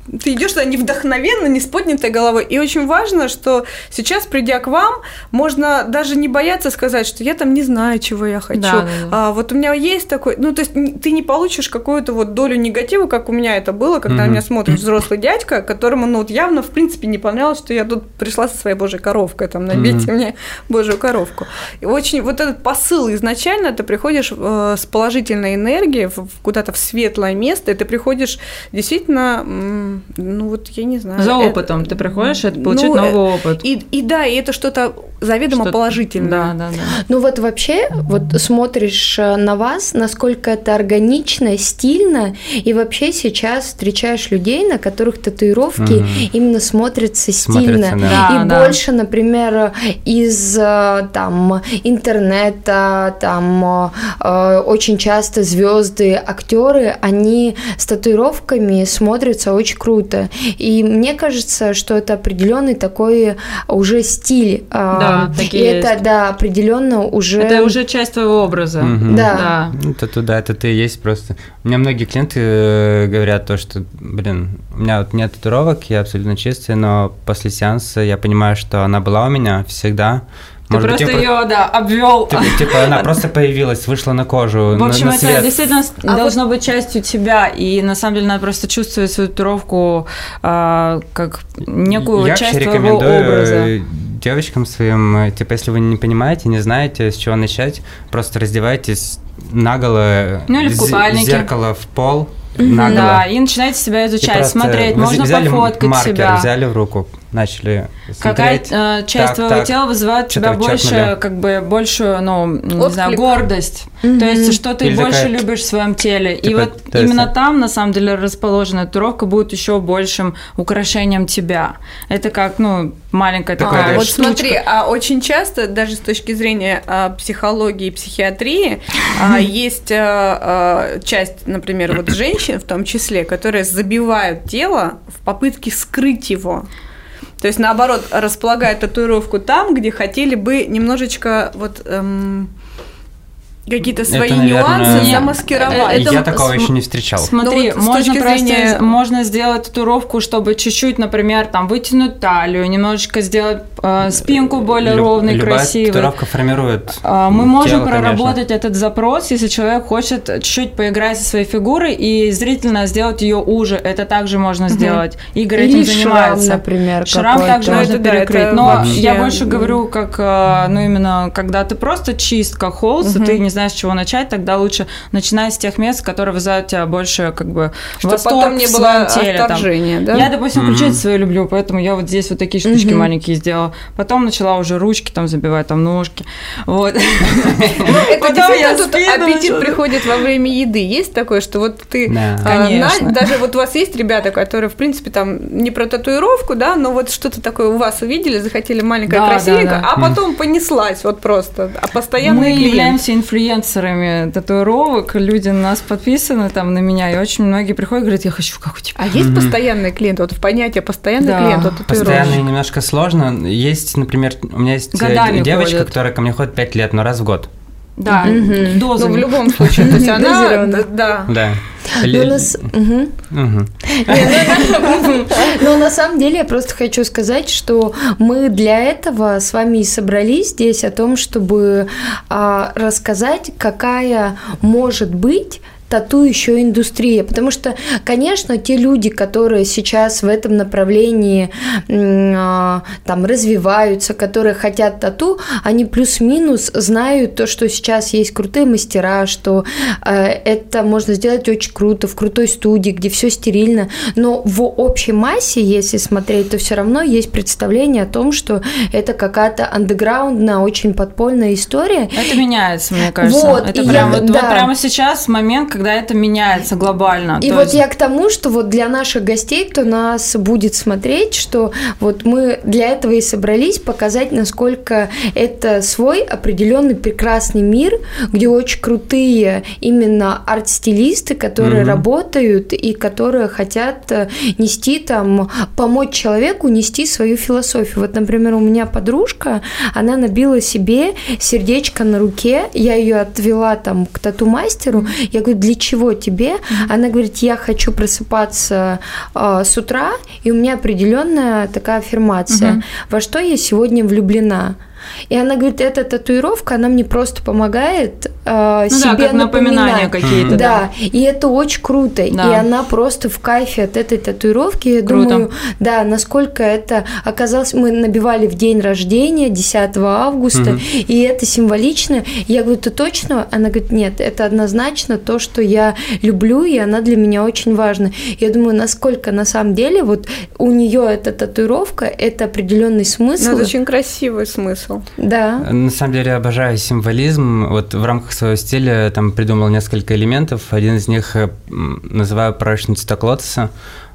S1: ты идешь туда не вдохновенно, не с поднятой головой. И очень важно, что сейчас, придя к вам, можно даже не бояться сказать, что я там не знаю, чего я хочу. Да, да, да. А, вот у меня есть такой, ну, то есть ты не получишь какую-то вот долю негатива, как у меня это было, когда mm-hmm. меня смотрит взрослый дядька, которому, ну, вот явно, в принципе, не понравилось, что я тут пришла со своей божьей коровкой, там, набейте mm-hmm. мне божью коровку. И очень вот этот посыл изначально, ты приходишь э, с положительной энергией в, куда-то в светлое место, и ты приходишь действительно ну вот я не знаю.
S3: За опытом это, ты приходишь, это получить ну, новый опыт.
S1: И, и да, и это что-то заведомо что положительное.
S3: Да, да, да.
S4: Ну вот вообще, вот смотришь э, на вас, насколько это органично, стильно, и вообще сейчас встречаешь людей, на которых татуировки угу. именно смотрятся стильно. Смотрится, да. И да, больше, например, из э, там интернета, там э, очень часто звезды, актеры, они с татуировками смотрятся очень круто. И мне кажется, что это определенный такой уже стиль.
S3: А, да, такие
S4: И есть. это, да, определенно уже...
S3: Это уже часть твоего образа.
S2: Угу. Да. да. Ну, это туда, это ты есть просто. У меня многие клиенты э, говорят то, что, блин, у меня вот нет татуировок, я абсолютно чистый, но после сеанса я понимаю, что она была у меня всегда,
S3: ты Может просто быть, ее, про... да, обвел.
S2: Типа, типа она просто появилась, вышла на кожу.
S3: В общем,
S2: на, на
S3: это свет. действительно а должно вот... быть частью тебя, и на самом деле надо просто чувствовать свою татуировку э, как некую
S2: Я
S3: часть
S2: твоего
S3: образа.
S2: девочкам своим, типа, если вы не понимаете, не знаете, с чего начать, просто раздевайтесь наголо,
S3: ну, или в купальнике.
S2: зеркало в пол,
S3: наголо. Да, и начинаете себя изучать, смотреть, можно пофоткать
S2: маркер,
S3: себя.
S2: взяли в руку, начали
S3: Какая э, часть так, твоего так, тела вызывает у тебя больше, как бы, большую, ну, не знаю, гордость. Mm-hmm. То есть, что ты Или больше такая... любишь в своем теле. Типа, и вот именно это... там, на самом деле, расположена татуировка будет еще большим украшением тебя. Это как, ну, маленькая такая а,
S1: Вот смотри, а очень часто, даже с точки зрения а, психологии и психиатрии, а, есть а, а, часть, например, вот женщин в том числе, которые забивают тело в попытке скрыть его. То есть, наоборот, располагают татуировку там, где хотели бы немножечко вот эм, какие-то свои это, наверное, нюансы нет, замаскировать.
S2: Это, я такого еще не встречал.
S3: Смотри, ну, вот можно просто зрения... можно сделать татуировку, чтобы чуть-чуть, например, там вытянуть талию, немножечко сделать э, спинку более Люб, ровной,
S2: любая
S3: красивой.
S2: татуировка формирует.
S3: Э, мы можем тело, проработать конечно. этот запрос, если человек хочет чуть-чуть поиграть со своей фигурой и зрительно сделать ее уже. Это также можно угу. сделать. Игорь
S4: Или
S3: этим занимается.
S4: Шрам, например.
S3: Шрам также ну, можно это, перекрыть. Да, Но вообще... я больше говорю, как, э, ну именно, когда ты просто чист, как холст, угу. ты не знаешь, с чего начать, тогда лучше начинать с тех мест, которые вызывают тебя больше как бы
S1: Чтобы восторг потом не в
S3: было теле.
S1: Там. Да?
S3: Я, допустим, ключицы mm-hmm. свои люблю, поэтому я вот здесь вот такие штучки mm-hmm. маленькие сделала. Потом начала уже ручки там забивать, там ножки. Вот.
S1: Ну, это действительно тут аппетит приходит во время еды. Есть такое, что вот ты...
S3: Конечно.
S1: Даже вот у вас есть ребята, которые, в принципе, там не про татуировку, да, но вот что-то такое у вас увидели, захотели маленькая красивенькая, а потом понеслась вот просто. А постоянные
S3: Мы являемся инфлюенсерами инфлюенсерами татуировок, люди на нас подписаны там на меня, и очень многие приходят и говорят, я хочу как у тебя.
S1: А есть постоянный клиент? Вот в понятие постоянный да. клиент вот
S2: Постоянный немножко сложно. Есть, например, у меня есть э, Годами девочка, ходят. которая ко мне ходит 5 лет, но раз в год.
S3: Да, угу.
S1: дозы. Ну, в любом случае, то есть она,
S2: да. Да.
S4: Но, нас... угу. Угу. Но на самом деле я просто хочу сказать, что мы для этого с вами и собрались здесь о том, чтобы а, рассказать, какая может быть тату еще индустрия, потому что, конечно, те люди, которые сейчас в этом направлении а, там развиваются, которые хотят тату, они плюс-минус знают то, что сейчас есть крутые мастера, что э, это можно сделать очень круто в крутой студии, где все стерильно, но в общей массе, если смотреть, то все равно есть представление о том, что это какая-то андеграундная, очень подпольная история.
S3: Это меняется, мне кажется. Вот, это прям, я, вот, да. вот прямо сейчас момент, когда когда это меняется глобально.
S4: И вот есть... я к тому, что вот для наших гостей, кто нас будет смотреть, что вот мы для этого и собрались показать, насколько это свой определенный прекрасный мир, где очень крутые именно арт-стилисты, которые mm-hmm. работают и которые хотят э, нести там, помочь человеку нести свою философию. Вот, например, у меня подружка, она набила себе сердечко на руке, я ее отвела там к тату-мастеру, я говорю, для для чего тебе? Она говорит, я хочу просыпаться э, с утра, и у меня определенная такая аффирмация. Во что я сегодня влюблена? И она говорит, эта татуировка, она мне просто помогает э, ну себе
S3: да, как напоминания какие-то.
S4: Да. да, и это очень круто. Да. И она просто в кайфе от этой татуировки. Я круто. думаю, да, насколько это оказалось, мы набивали в день рождения, 10 августа, угу. и это символично. Я говорю, ты точно? Она говорит, нет, это однозначно то, что я люблю, и она для меня очень важна. Я думаю, насколько на самом деле вот у нее эта татуировка, это определенный смысл. Ну,
S1: это очень красивый смысл смысл.
S4: Да.
S2: На самом деле обожаю символизм. Вот в рамках своего стиля там придумал несколько элементов. Один из них э, называю пророчный цветок лотоса.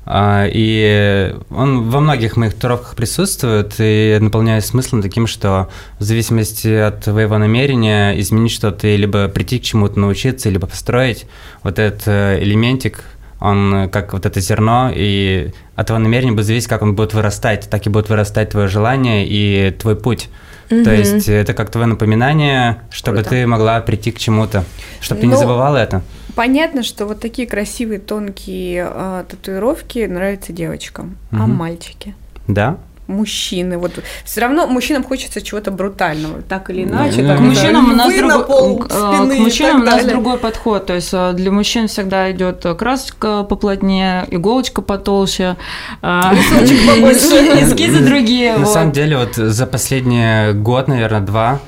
S2: А, и он во многих моих татуировках присутствует и наполняет смыслом таким, что в зависимости от твоего намерения изменить что-то, либо прийти к чему-то научиться, либо построить, вот этот э, элементик, он как вот это зерно, и от твоего намерения будет зависеть, как он будет вырастать, так и будет вырастать твое желание и твой путь. Угу. То есть это как твое напоминание, чтобы Круто. ты могла прийти к чему-то, чтобы ты ну, не забывала это.
S1: Понятно, что вот такие красивые тонкие э, татуировки нравятся девочкам, угу. а мальчики?
S2: Да
S1: мужчины. Вот все равно мужчинам хочется чего-то брутального, так или иначе. Да,
S3: к мужчинам у нас другой, к мужчинам у нас другой подход. То есть э, для мужчин всегда идет краска поплотнее, иголочка потолще, эскизы другие.
S2: На самом деле, вот за последний год, наверное, два,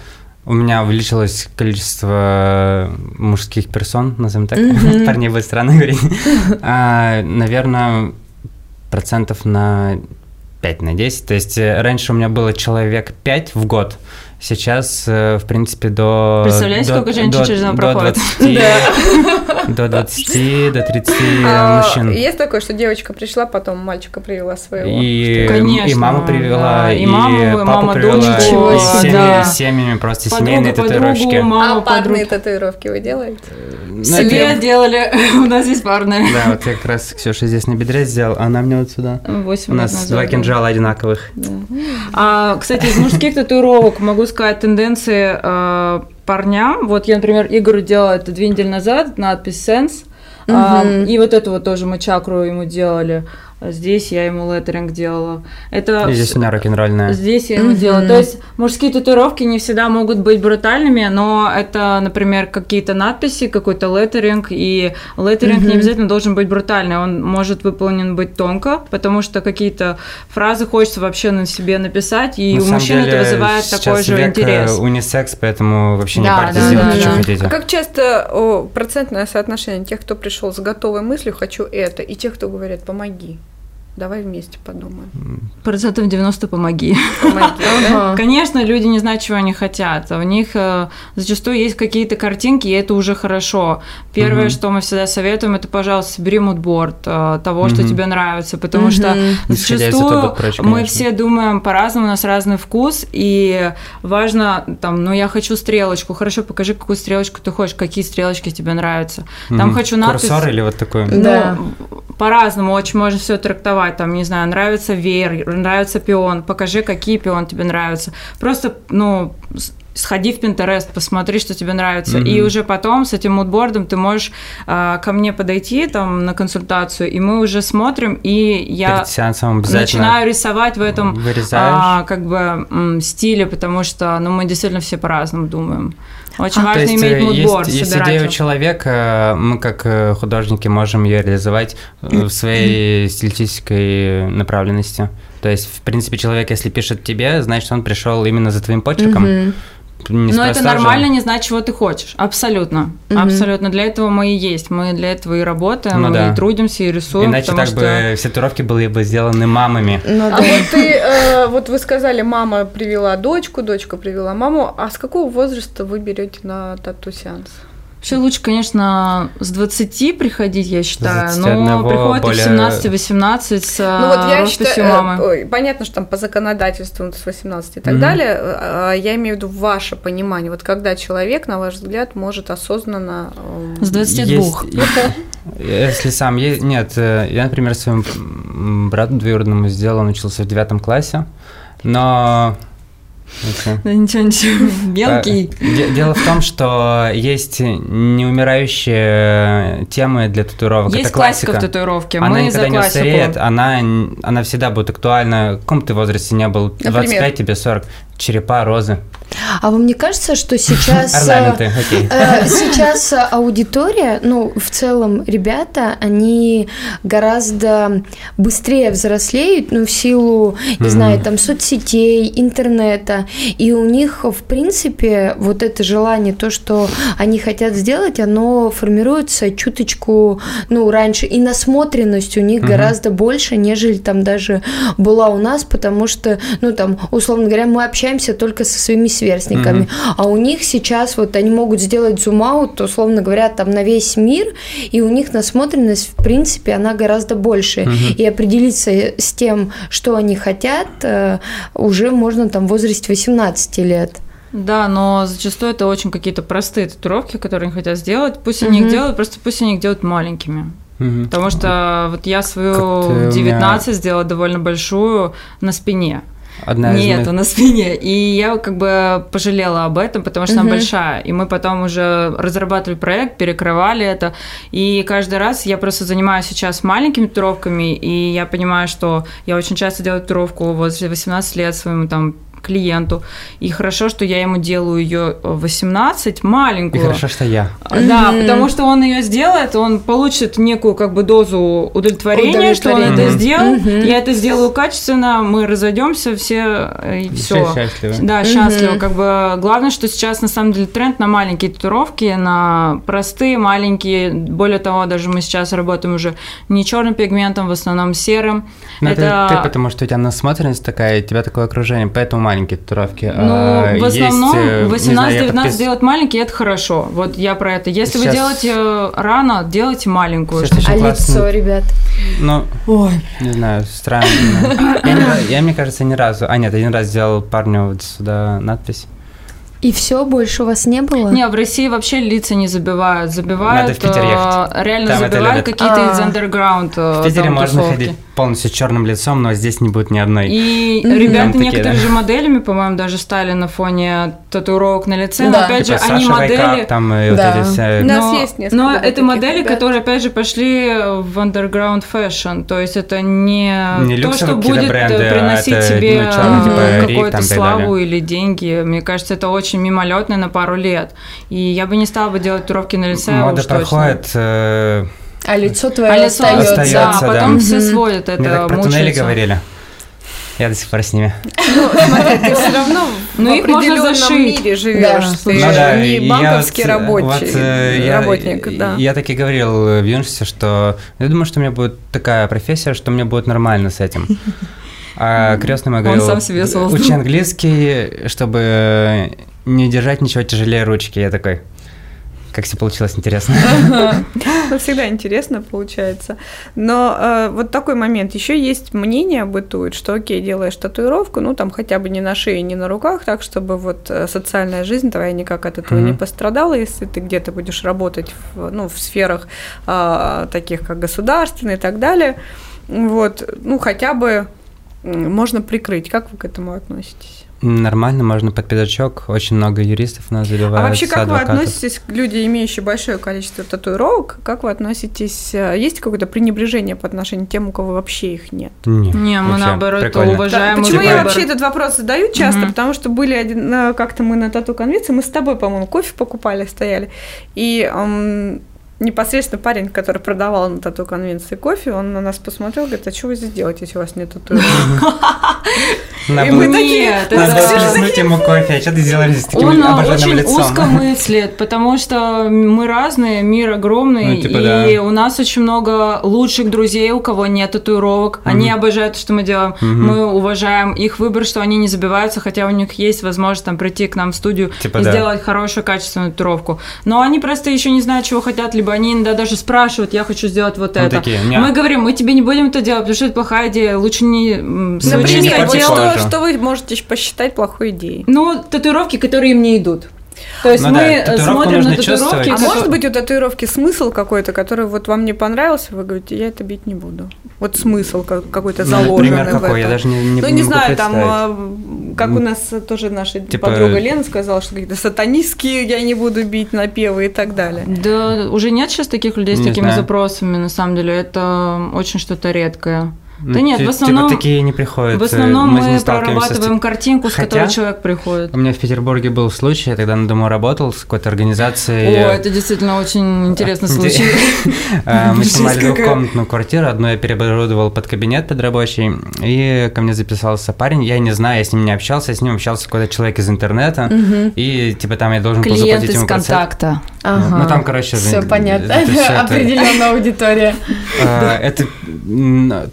S2: у меня увеличилось количество мужских персон, назовем так. Парней будет странно говорить. А, наверное, процентов на 5 на 10. То есть э, раньше у меня было человек 5 в год, Сейчас, э, в принципе, до...
S3: Представляете, сколько женщин через нас проходит?
S2: До 20, до 30 а, мужчин.
S1: Есть такое, что девочка пришла, потом мальчика привела своего?
S2: И, Конечно, и маму привела, и,
S3: маму, мама привела,
S2: и семьями, просто семейные татуировки.
S1: а парные татуировки вы делаете?
S3: Ну, Себе делали, у нас здесь парные.
S2: Да, вот я как раз Ксюша здесь на бедре сделал, а она мне вот сюда. 8 У нас два кинжала одинаковых.
S3: А, кстати, из мужских татуировок могу сказать тенденции э, парням. Вот я, например, Игорю делала это две недели назад, надпись «Sense», угу. э, и вот эту вот тоже мы чакру ему делали. Здесь я ему леттеринг делала. Это
S2: и здесь у меня рок-н-ролльная.
S3: Здесь я ему mm-hmm. делала. То есть мужские татуировки не всегда могут быть брутальными, но это, например, какие-то надписи, какой-то леттеринг, и леттеринг mm-hmm. не обязательно должен быть брутальный, он может выполнен быть тонко, потому что какие-то фразы хочется вообще на себе написать, и на у мужчин деле, это вызывает такой же век интерес.
S2: Э, унисекс, поэтому вообще да, не парьтесь, да, делайте, да, что да. хотите.
S1: А как часто о, процентное соотношение тех, кто пришел с готовой мыслью «хочу это», и тех, кто говорят «помоги»? Давай вместе подумаем.
S3: Процентов 90 помоги. помоги да? Конечно, люди не знают, чего они хотят. У них э, зачастую есть какие-то картинки, и это уже хорошо. Первое, угу. что мы всегда советуем, это, пожалуйста, собери мудборд э, того, угу. что тебе нравится. Потому угу. что зачастую прочь, мы все думаем по-разному, у нас разный вкус, и важно, там, ну, я хочу стрелочку. Хорошо, покажи, какую стрелочку ты хочешь, какие стрелочки тебе нравятся. Там угу. хочу надпись...
S2: Курсор или вот такой?
S3: Да. Ну, по-разному очень можно все трактовать рисовать, там, не знаю, нравится веер, нравится пион, покажи, какие пион тебе нравятся. Просто, ну, сходи в Pinterest, посмотри, что тебе нравится. Mm-hmm. И уже потом с этим мудбордом ты можешь э, ко мне подойти там на консультацию, и мы уже смотрим, и я начинаю рисовать в этом э, как бы м, стиле, потому что ну, мы действительно все по-разному думаем. Очень а, важно есть, иметь мудборд,
S2: есть, есть идея у человека, мы как э, художники можем ее реализовать э, в своей стилистической направленности. То есть, в принципе, человек, если пишет тебе, значит, он пришел именно за твоим почерком. Mm-hmm.
S3: Но это нормально же. не знать, чего ты хочешь. Абсолютно. Угу. Абсолютно. Для этого мы и есть. Мы для этого и работаем, ну, мы да. и трудимся, и рисуем.
S2: Иначе так
S3: что...
S2: бы все татуировки были бы сделаны мамами.
S1: Ну, а да. А вот ты, э, вот вы сказали, мама привела дочку, дочка привела маму. А с какого возраста вы берете на тату-сеанс?
S3: Вообще лучше, конечно, с 20 приходить, я считаю, но приходит более... в 17-18 с ну, вот я считаю, мамы.
S1: Ой, понятно, что там по законодательству с 18 и так mm-hmm. далее. А, я имею в виду ваше понимание. Вот когда человек, на ваш взгляд, может осознанно...
S3: Эм, с 22. Есть,
S2: если сам... Нет, э, я, например, своему брату двоюродному сделал, он учился в девятом классе, но
S3: Ничего, ничего, мелкий.
S2: А, дело в том, что есть неумирающие темы для татуировок.
S3: Есть классика в татуировке.
S2: Она никогда не устареет, она, она всегда будет актуальна. В каком ты возрасте не был? 25 тебе 40. Черепа, розы.
S4: А вам не кажется, что сейчас...
S2: Орнаменты, окей.
S4: Э, сейчас аудитория, ну, в целом, ребята, они гораздо быстрее взрослеют, ну, в силу, не знаю, там, соцсетей, интернета, и у них, в принципе, вот это желание, то, что они хотят сделать, оно формируется чуточку, ну, раньше, и насмотренность у них гораздо больше, нежели там даже была у нас, потому что, ну, там, условно говоря, мы общаемся только со своими сверстниками. Mm-hmm. А у них сейчас вот они могут сделать зум-аут, условно говоря, там на весь мир, и у них насмотренность, в принципе, она гораздо больше. Mm-hmm. И определиться с тем, что они хотят, э, уже можно там в возрасте 18 лет.
S3: Да, но зачастую это очень какие-то простые татуировки, которые они хотят сделать. Пусть они mm-hmm. их делают, просто пусть они их делают маленькими. Mm-hmm. Потому что вот я свою в 19 меня... сделала довольно большую на спине.
S2: Одна
S3: Нет,
S2: из
S3: на спине. И я как бы пожалела об этом, потому что угу. она большая. И мы потом уже разрабатывали проект, перекрывали это. И каждый раз я просто занимаюсь сейчас маленькими татуировками, и я понимаю, что я очень часто делаю татуировку возле 18 лет своему там клиенту. И хорошо, что я ему делаю ее 18, маленькую.
S2: И хорошо, что я.
S3: Да, mm-hmm. потому что он ее сделает, он получит некую как бы дозу удовлетворения, что он это сделал. Mm-hmm. Я это сделаю качественно, мы разойдемся все и все.
S2: Все счастливы.
S3: Да, счастливы. Mm-hmm. Как бы главное, что сейчас на самом деле тренд на маленькие татуировки, на простые маленькие. Более того, даже мы сейчас работаем уже не черным пигментом, в основном серым.
S2: Но это... это ты, потому что у тебя насмотренность такая, у тебя такое окружение, поэтому маленькие татуировки.
S3: Ну, а, в основном 18-19 подпис... делать маленькие – это хорошо. Вот я про это. Если Сейчас... вы делаете э, рано, делайте маленькую.
S4: Сейчас а классно. лицо, ребят?
S2: Ну, Ой. не знаю, странно. я, я, мне кажется, ни разу... А, нет, один раз сделал парню вот сюда надпись.
S4: И все, больше у вас не было?
S3: Не, в России вообще лица не забивают. Забивают.
S2: Надо в Питер ехать.
S3: Э, реально Там забивают какие-то из underground.
S2: Э, в Питере можно ходить полностью черным лицом, но здесь не будет ни одной.
S3: И mm-hmm. ребята Там некоторые такие, да? же моделями, по-моему, даже стали на фоне татуировок на лице. Да. Но опять типа же, Саша они модели. Вайкап,
S2: там и да. вот эти все.
S1: У нас но, есть несколько.
S3: Но это модели, ребят. которые опять же пошли в underground fashion. То есть это не,
S2: не
S3: то, что будет
S2: бренды, а
S3: приносить
S2: это,
S3: тебе
S2: ну, черный,
S3: типа, какую-то славу или деньги. Мне кажется, это очень мимолетно на пару лет. И я бы не стала бы делать татуировки на лице.
S2: Мода проходит. Э,
S4: а лицо твое
S3: а лицо
S4: остается.
S3: остается да, потом да. все сводят это, Мне так
S2: про туннели говорили. Я до сих пор с ними.
S1: Ну, смотри, ты все равно ну, в определенном мире живешь. Да. Ты ну, да, не банковский вот, рабочий, вот, э, работник.
S2: Я,
S1: да.
S2: я так и говорил в юношестве, что я думаю, что у меня будет такая профессия, что мне будет нормально с этим. А крестный мой говорил,
S3: Он сам себе
S2: учи английский, чтобы не держать ничего тяжелее ручки. Я такой, как все получилось интересно.
S1: Ну, всегда интересно получается. Но э, вот такой момент. Еще есть мнение бытует, что окей, делаешь татуировку, ну там хотя бы не на шее, не на руках, так чтобы вот э, социальная жизнь твоя никак от этого не пострадала, если ты где-то будешь работать в, ну, в сферах э, таких как государственные и так далее. Вот, ну хотя бы можно прикрыть. Как вы к этому относитесь?
S2: Нормально, можно под пиджачок. Очень много юристов у нас заливают.
S1: А вообще, как адвокатов. вы относитесь к людям, имеющим большое количество татуировок? Как вы относитесь? Э, есть какое-то пренебрежение по отношению к тем, у кого вообще их нет?
S2: Нет,
S3: не, мы наоборот прикольно. уважаем.
S1: Да, почему я выбор. вообще этот вопрос задаю часто? Угу. Потому что были один, э, как-то мы на тату-конвенции, мы с тобой, по-моему, кофе покупали, стояли. И непосредственно парень, который продавал на тату конвенции кофе, он на нас посмотрел, говорит, а что вы здесь делаете, если у вас нет татуировки?
S2: И мы такие... Надо плеснуть ему кофе, а что ты делаешь с таким лицом?
S3: Он очень узко мыслит, потому что мы разные, мир огромный, ну, типа, и у нас очень много лучших друзей, у кого нет татуировок, они обожают, что мы делаем, мы уважаем их выбор, что они не забиваются, хотя у них есть возможность там прийти к нам в студию типа, и сделать хорошую качественную татуировку. Но они просто еще не знают, чего хотят, либо они иногда даже спрашивают, я хочу сделать вот это. Такие, мы говорим, мы тебе не будем это делать, потому что это плохая идея, лучше не...
S1: Например, что, что вы можете посчитать плохой идеей?
S3: Ну, татуировки, которые им не идут. То есть ну, мы да, смотрим на татуировки.
S1: А может быть у татуировки смысл какой-то, который вот вам не понравился, вы говорите, я это бить не буду. Вот смысл какой-то ну, заложенный
S2: Например, какой? В этом. Я даже не, не
S1: Ну, не знаю, там, а, как у нас тоже наша типа... подруга Лена сказала, что какие-то сатанистские я не буду бить напевы и так далее.
S3: Да, уже нет сейчас таких людей с не такими знаю. запросами, на самом деле. Это очень что-то редкое.
S2: Ну, да нет, в основном... Типа такие не приходят.
S3: В основном мы, мы прорабатываем с... картинку, с Хотя, которой человек приходит.
S2: У меня в Петербурге был случай, я тогда на дому работал с какой-то организацией.
S3: О, это действительно очень интересный случай.
S2: А, мы снимали двухкомнатную квартиру, одну я переоборудовал под кабинет под рабочий, и ко мне записался парень, я не знаю, я с ним не общался, я с ним общался какой-то человек из интернета, и типа там я должен был заплатить ему
S3: контакта.
S2: Ну там, короче...
S4: Все понятно, определенная аудитория.
S2: А, это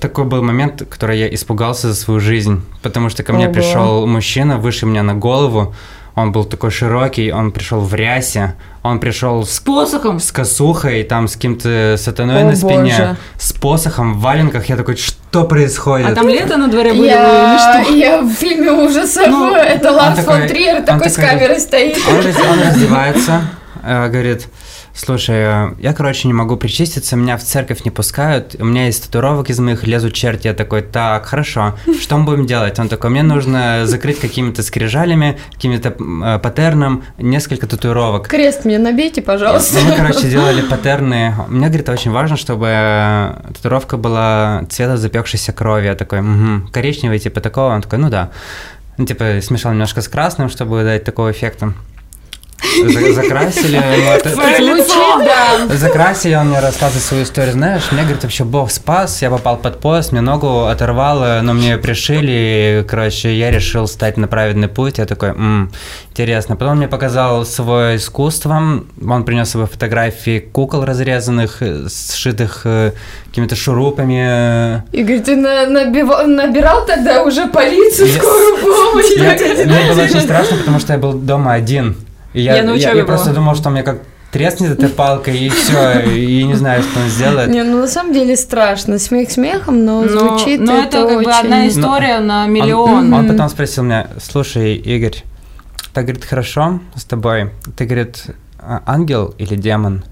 S2: такой был момент, который я испугался за свою жизнь, потому что ко мне Ого. пришел мужчина выше меня на голову, он был такой широкий, он пришел в рясе, он пришел
S3: с, с посохом,
S2: с косухой, там с каким-то сатаной О, на спине, боже. с посохом в валенках. Я такой, что происходит?
S3: А там лето на дворе было
S4: я... или что? Я в фильме ужасов, ну, это Ларс фон Триер такой, такой с камерой стоит.
S2: Он, он раздевается, говорит, Слушай, э, я, короче, не могу причаститься, меня в церковь не пускают, у меня есть татуировок из моих, лезут черти, я такой, так, хорошо, что мы будем делать? Он такой, мне нужно закрыть какими-то скрижалями, какими-то э, паттерном несколько татуировок.
S4: Крест мне набейте, пожалуйста.
S2: Мы, короче, делали паттерны. Мне, говорит, очень важно, чтобы татуировка была цвета запекшейся крови. Я такой, угу, коричневый, типа такого. Он такой, ну да. Ну, типа, смешал немножко с красным, чтобы дать такого эффекта закрасили. Закрасили, он мне рассказывает свою историю. Знаешь, мне, говорит, вообще Бог спас, я попал под поезд, мне ногу оторвало, но мне пришили, короче, я решил стать на праведный путь. Я такой, интересно. Потом он мне показал свое искусство, он принес себе фотографии кукол разрезанных, сшитых э, какими-то шурупами.
S4: Игорь, ты на, набивал, набирал тогда уже полицию, скорую помощь?
S2: Мне было очень страшно, потому что я был дома один. И я, я, на я, я просто думал, что мне как треснет этой палкой и все, и не знаю, что он сделает.
S4: Не, ну на самом деле страшно, смех смехом, но, но звучит но это, это как очень... бы
S3: одна история но, на миллион.
S2: Он, он потом спросил меня, слушай, Игорь, так, говорит, хорошо с тобой, ты, говорит, а, ангел или демон?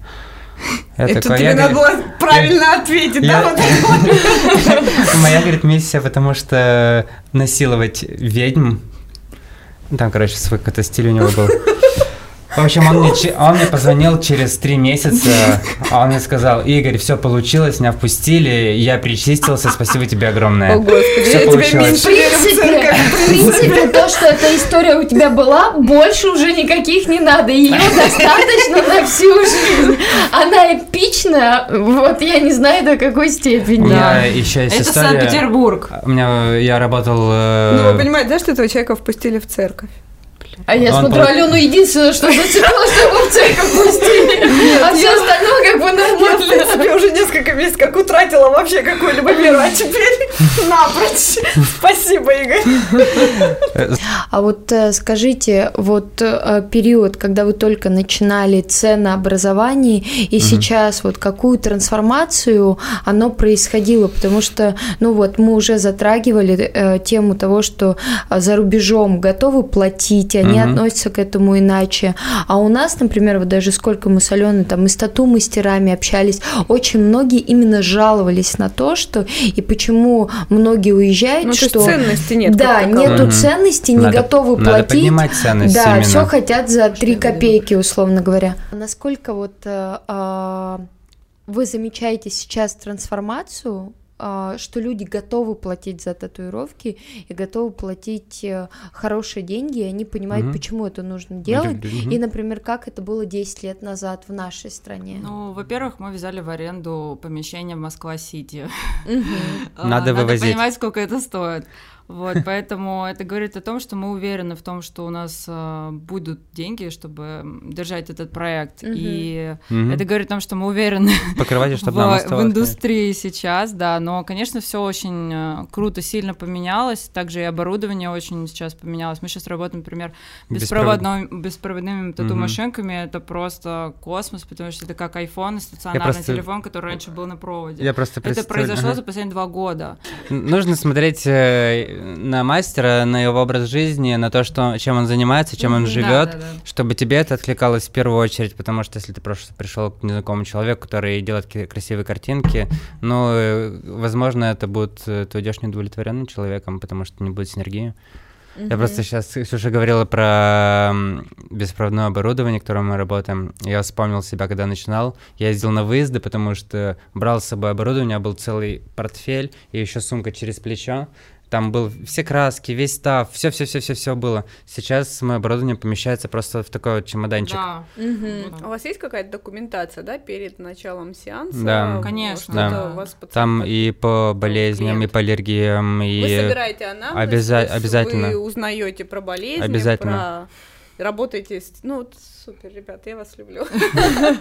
S1: Я Это такой, тебе я, надо было правильно я, ответить, я, да?
S2: Вот Моя, говорит, миссия, потому что насиловать ведьм. Там, короче, свой какой-то стиль у него был. В общем, он мне, он мне позвонил через три месяца, а он мне сказал, Игорь, все получилось, меня впустили, я причистился, спасибо тебе огромное.
S1: О, Господи, все я получилось. тебя меньше верю в
S4: принципе, то, что эта история у тебя была, больше уже никаких не надо, ее достаточно на всю жизнь. Она эпична, вот я не знаю до какой степени. У
S2: меня еще есть
S3: Это
S2: история.
S3: Санкт-Петербург.
S2: У меня, я работал... Э,
S1: ну, вы понимаете, да, что этого человека впустили в церковь?
S4: А я смотрю, по... Алену единственное, что зацепило, что его в церковь пустили. А все остальное как бы нормально.
S1: Я, в принципе, уже месяцев как утратила вообще какую-либо веру, а теперь напрочь. Спасибо, Игорь.
S4: А вот э, скажите, вот э, период, когда вы только начинали ценообразование, и сейчас вот какую трансформацию оно происходило, потому что, ну вот, мы уже затрагивали э, тему того, что за рубежом готовы платить, они относятся к этому иначе. А у нас, например, вот даже сколько мы с Аленой там и с тату-мастерами общались, очень многие именно жаловались на то, что и почему многие уезжают, ну, что...
S1: ценности нет.
S4: Да, нету угу. ценности, не надо, готовы
S2: надо
S4: платить.
S2: поднимать ценность
S4: Да, все хотят за 3 копейки, условно говоря. Насколько вот э, э, вы замечаете сейчас трансформацию а, что люди готовы платить за татуировки и готовы платить э, хорошие деньги, и они понимают, угу. почему это нужно делать. Угу. И, например, как это было 10 лет назад в нашей стране.
S3: Ну, во-первых, мы взяли в аренду помещение в Москва-Сити.
S2: Надо вывозить.
S3: Надо понимать, сколько это стоит. Вот, поэтому это говорит о том, что мы уверены в том, что у нас э, будут деньги, чтобы держать этот проект. Угу. И угу. это говорит о том, что мы уверены
S2: Покрывайте, чтобы
S3: в, нам в индустрии сейчас, да. Но, конечно, все очень э, круто, сильно поменялось. Также и оборудование очень сейчас поменялось. Мы сейчас работаем, например, беспроводными, беспроводными тату-машинками. Угу. Это просто космос, потому что это как iPhone, стационарный просто... телефон, который раньше был на проводе.
S2: Я просто
S3: Это произошло ага. за последние два года.
S2: Нужно смотреть э, на мастера, на его образ жизни, на то, что, чем он занимается, чем он живет, да, да, да. чтобы тебе это откликалось в первую очередь, потому что если ты просто пришел к незнакомому человеку, который делает красивые картинки, ну, э, возможно, это будет, э, ты уйдешь неудовлетворенным человеком, потому что не будет синергии. Mm-hmm. Я просто сейчас, Ксюша говорила про беспроводное оборудование, которым мы работаем. Я вспомнил себя, когда начинал. Я ездил на выезды, потому что брал с собой оборудование, у меня был целый портфель и еще сумка через плечо. Там был все краски, весь став, все, все, все, все, все было. Сейчас мое оборудование помещается просто в такой вот чемоданчик.
S1: Да. Угу. У вас есть какая-то документация, да, перед началом сеанса?
S2: Да,
S3: конечно.
S2: Да. У вас Там и по болезням, и по аллергиям, и.
S1: Вы собираете анамнез,
S2: Обяза- обязательно.
S1: Вы узнаете про болезни,
S2: обязательно.
S1: про работаете, ну супер, ребята, я вас люблю.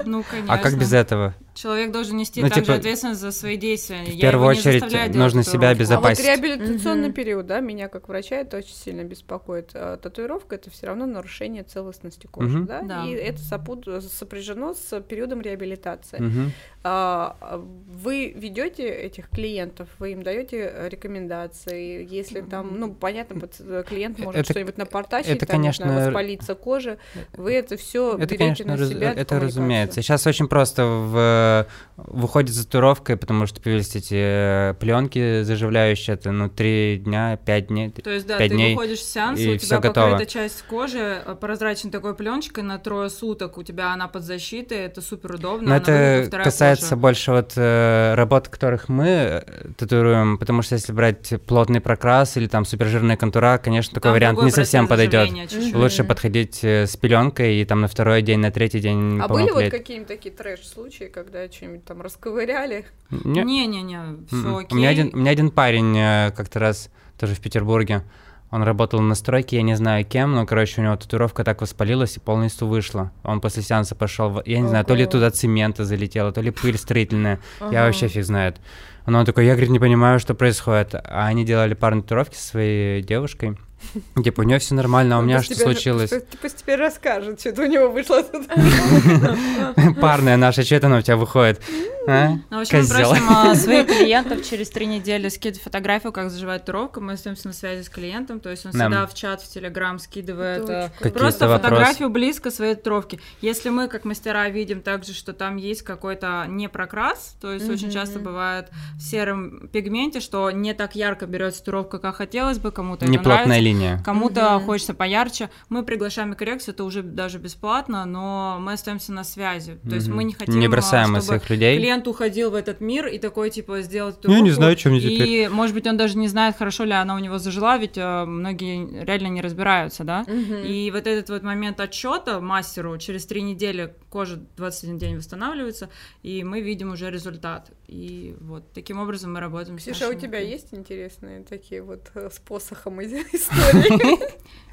S3: Ну, конечно.
S2: А как без этого?
S3: Человек должен нести ну, также типа, ответственность за свои действия.
S2: В первую очередь нужно себя обезопасить.
S1: А вот реабилитационный угу. период, да, меня как врача это очень сильно беспокоит. А, татуировка это все равно нарушение целостности кожи, угу. да? да, и это сопряжено с периодом реабилитации.
S2: Угу.
S1: А, вы ведете этих клиентов, вы им даете рекомендации, если там, ну, понятно, клиент может это, что-нибудь напортачить, это, там, конечно, воспалиться кожа, вы это все
S2: это,
S1: берете
S2: конечно,
S1: на себя.
S2: Это разумеется. Сейчас очень просто в, выходит с татуировкой, потому что появились эти э, пленки заживляющие, это ну три дня, пять дней.
S3: То есть да, ты
S2: дней,
S3: выходишь в сеанс, у тебя покрыта часть кожи э, прозрачной такой пленочкой на трое суток, у тебя она под защитой, это супер удобно.
S2: Но это касается кожа. больше вот э, работ, которых мы татуируем, потому что если брать плотный прокрас или там супержирная контура, конечно, такой там вариант не совсем подойдет. Лучше подходить с пленкой и там на второй день, на третий день.
S1: А были вот какие-нибудь такие трэш-случаи, когда что-нибудь там расковыряли?
S3: Не-не-не, все окей.
S2: У меня один, у меня один парень э, как-то раз тоже в Петербурге, он работал на стройке, я не знаю кем, но, короче, у него татуировка так воспалилась и полностью вышла. Он после сеанса пошел, я не Ого. знаю, то ли туда цемента залетело, то ли пыль строительная, ага. я вообще фиг знает. Но он такой, я, говорит, не понимаю, что происходит. А они делали парные татуировки со своей девушкой. Типа, у нее все нормально, а у меня что случилось?
S1: Пусть теперь расскажет, что у него вышло.
S2: Парная наша, что это она у тебя выходит?
S3: А? Ну, в общем, мы просим а, своих клиентов через три недели скидывать фотографию, как заживает туровка, мы остаемся на связи с клиентом, то есть он всегда в чат, в Телеграм скидывает э, просто фотографию близко своей татуировки. Если мы, как мастера, видим также, что там есть какой-то не прокрас, то есть очень часто бывает в сером пигменте, что не так ярко берется татуировка, как хотелось бы, кому-то
S2: это нравится. Линия.
S3: Кому-то mm-hmm. хочется поярче. Мы приглашаем на коррекцию, это уже даже бесплатно, но мы остаемся на связи. То mm-hmm. есть мы не хотим,
S2: не бросаем
S3: чтобы
S2: своих людей.
S3: клиент уходил в этот мир и такой типа сделать
S2: Я не знаю, что мне теперь.
S3: И может быть он даже не знает, хорошо ли она у него зажила, ведь э, многие реально не разбираются, да.
S1: Mm-hmm.
S3: И вот этот вот момент отчета мастеру через три недели кожа 21 день восстанавливается, и мы видим уже результат. И вот таким образом мы работаем.
S1: Ксюша, у тебя есть интересные такие вот э, с посохом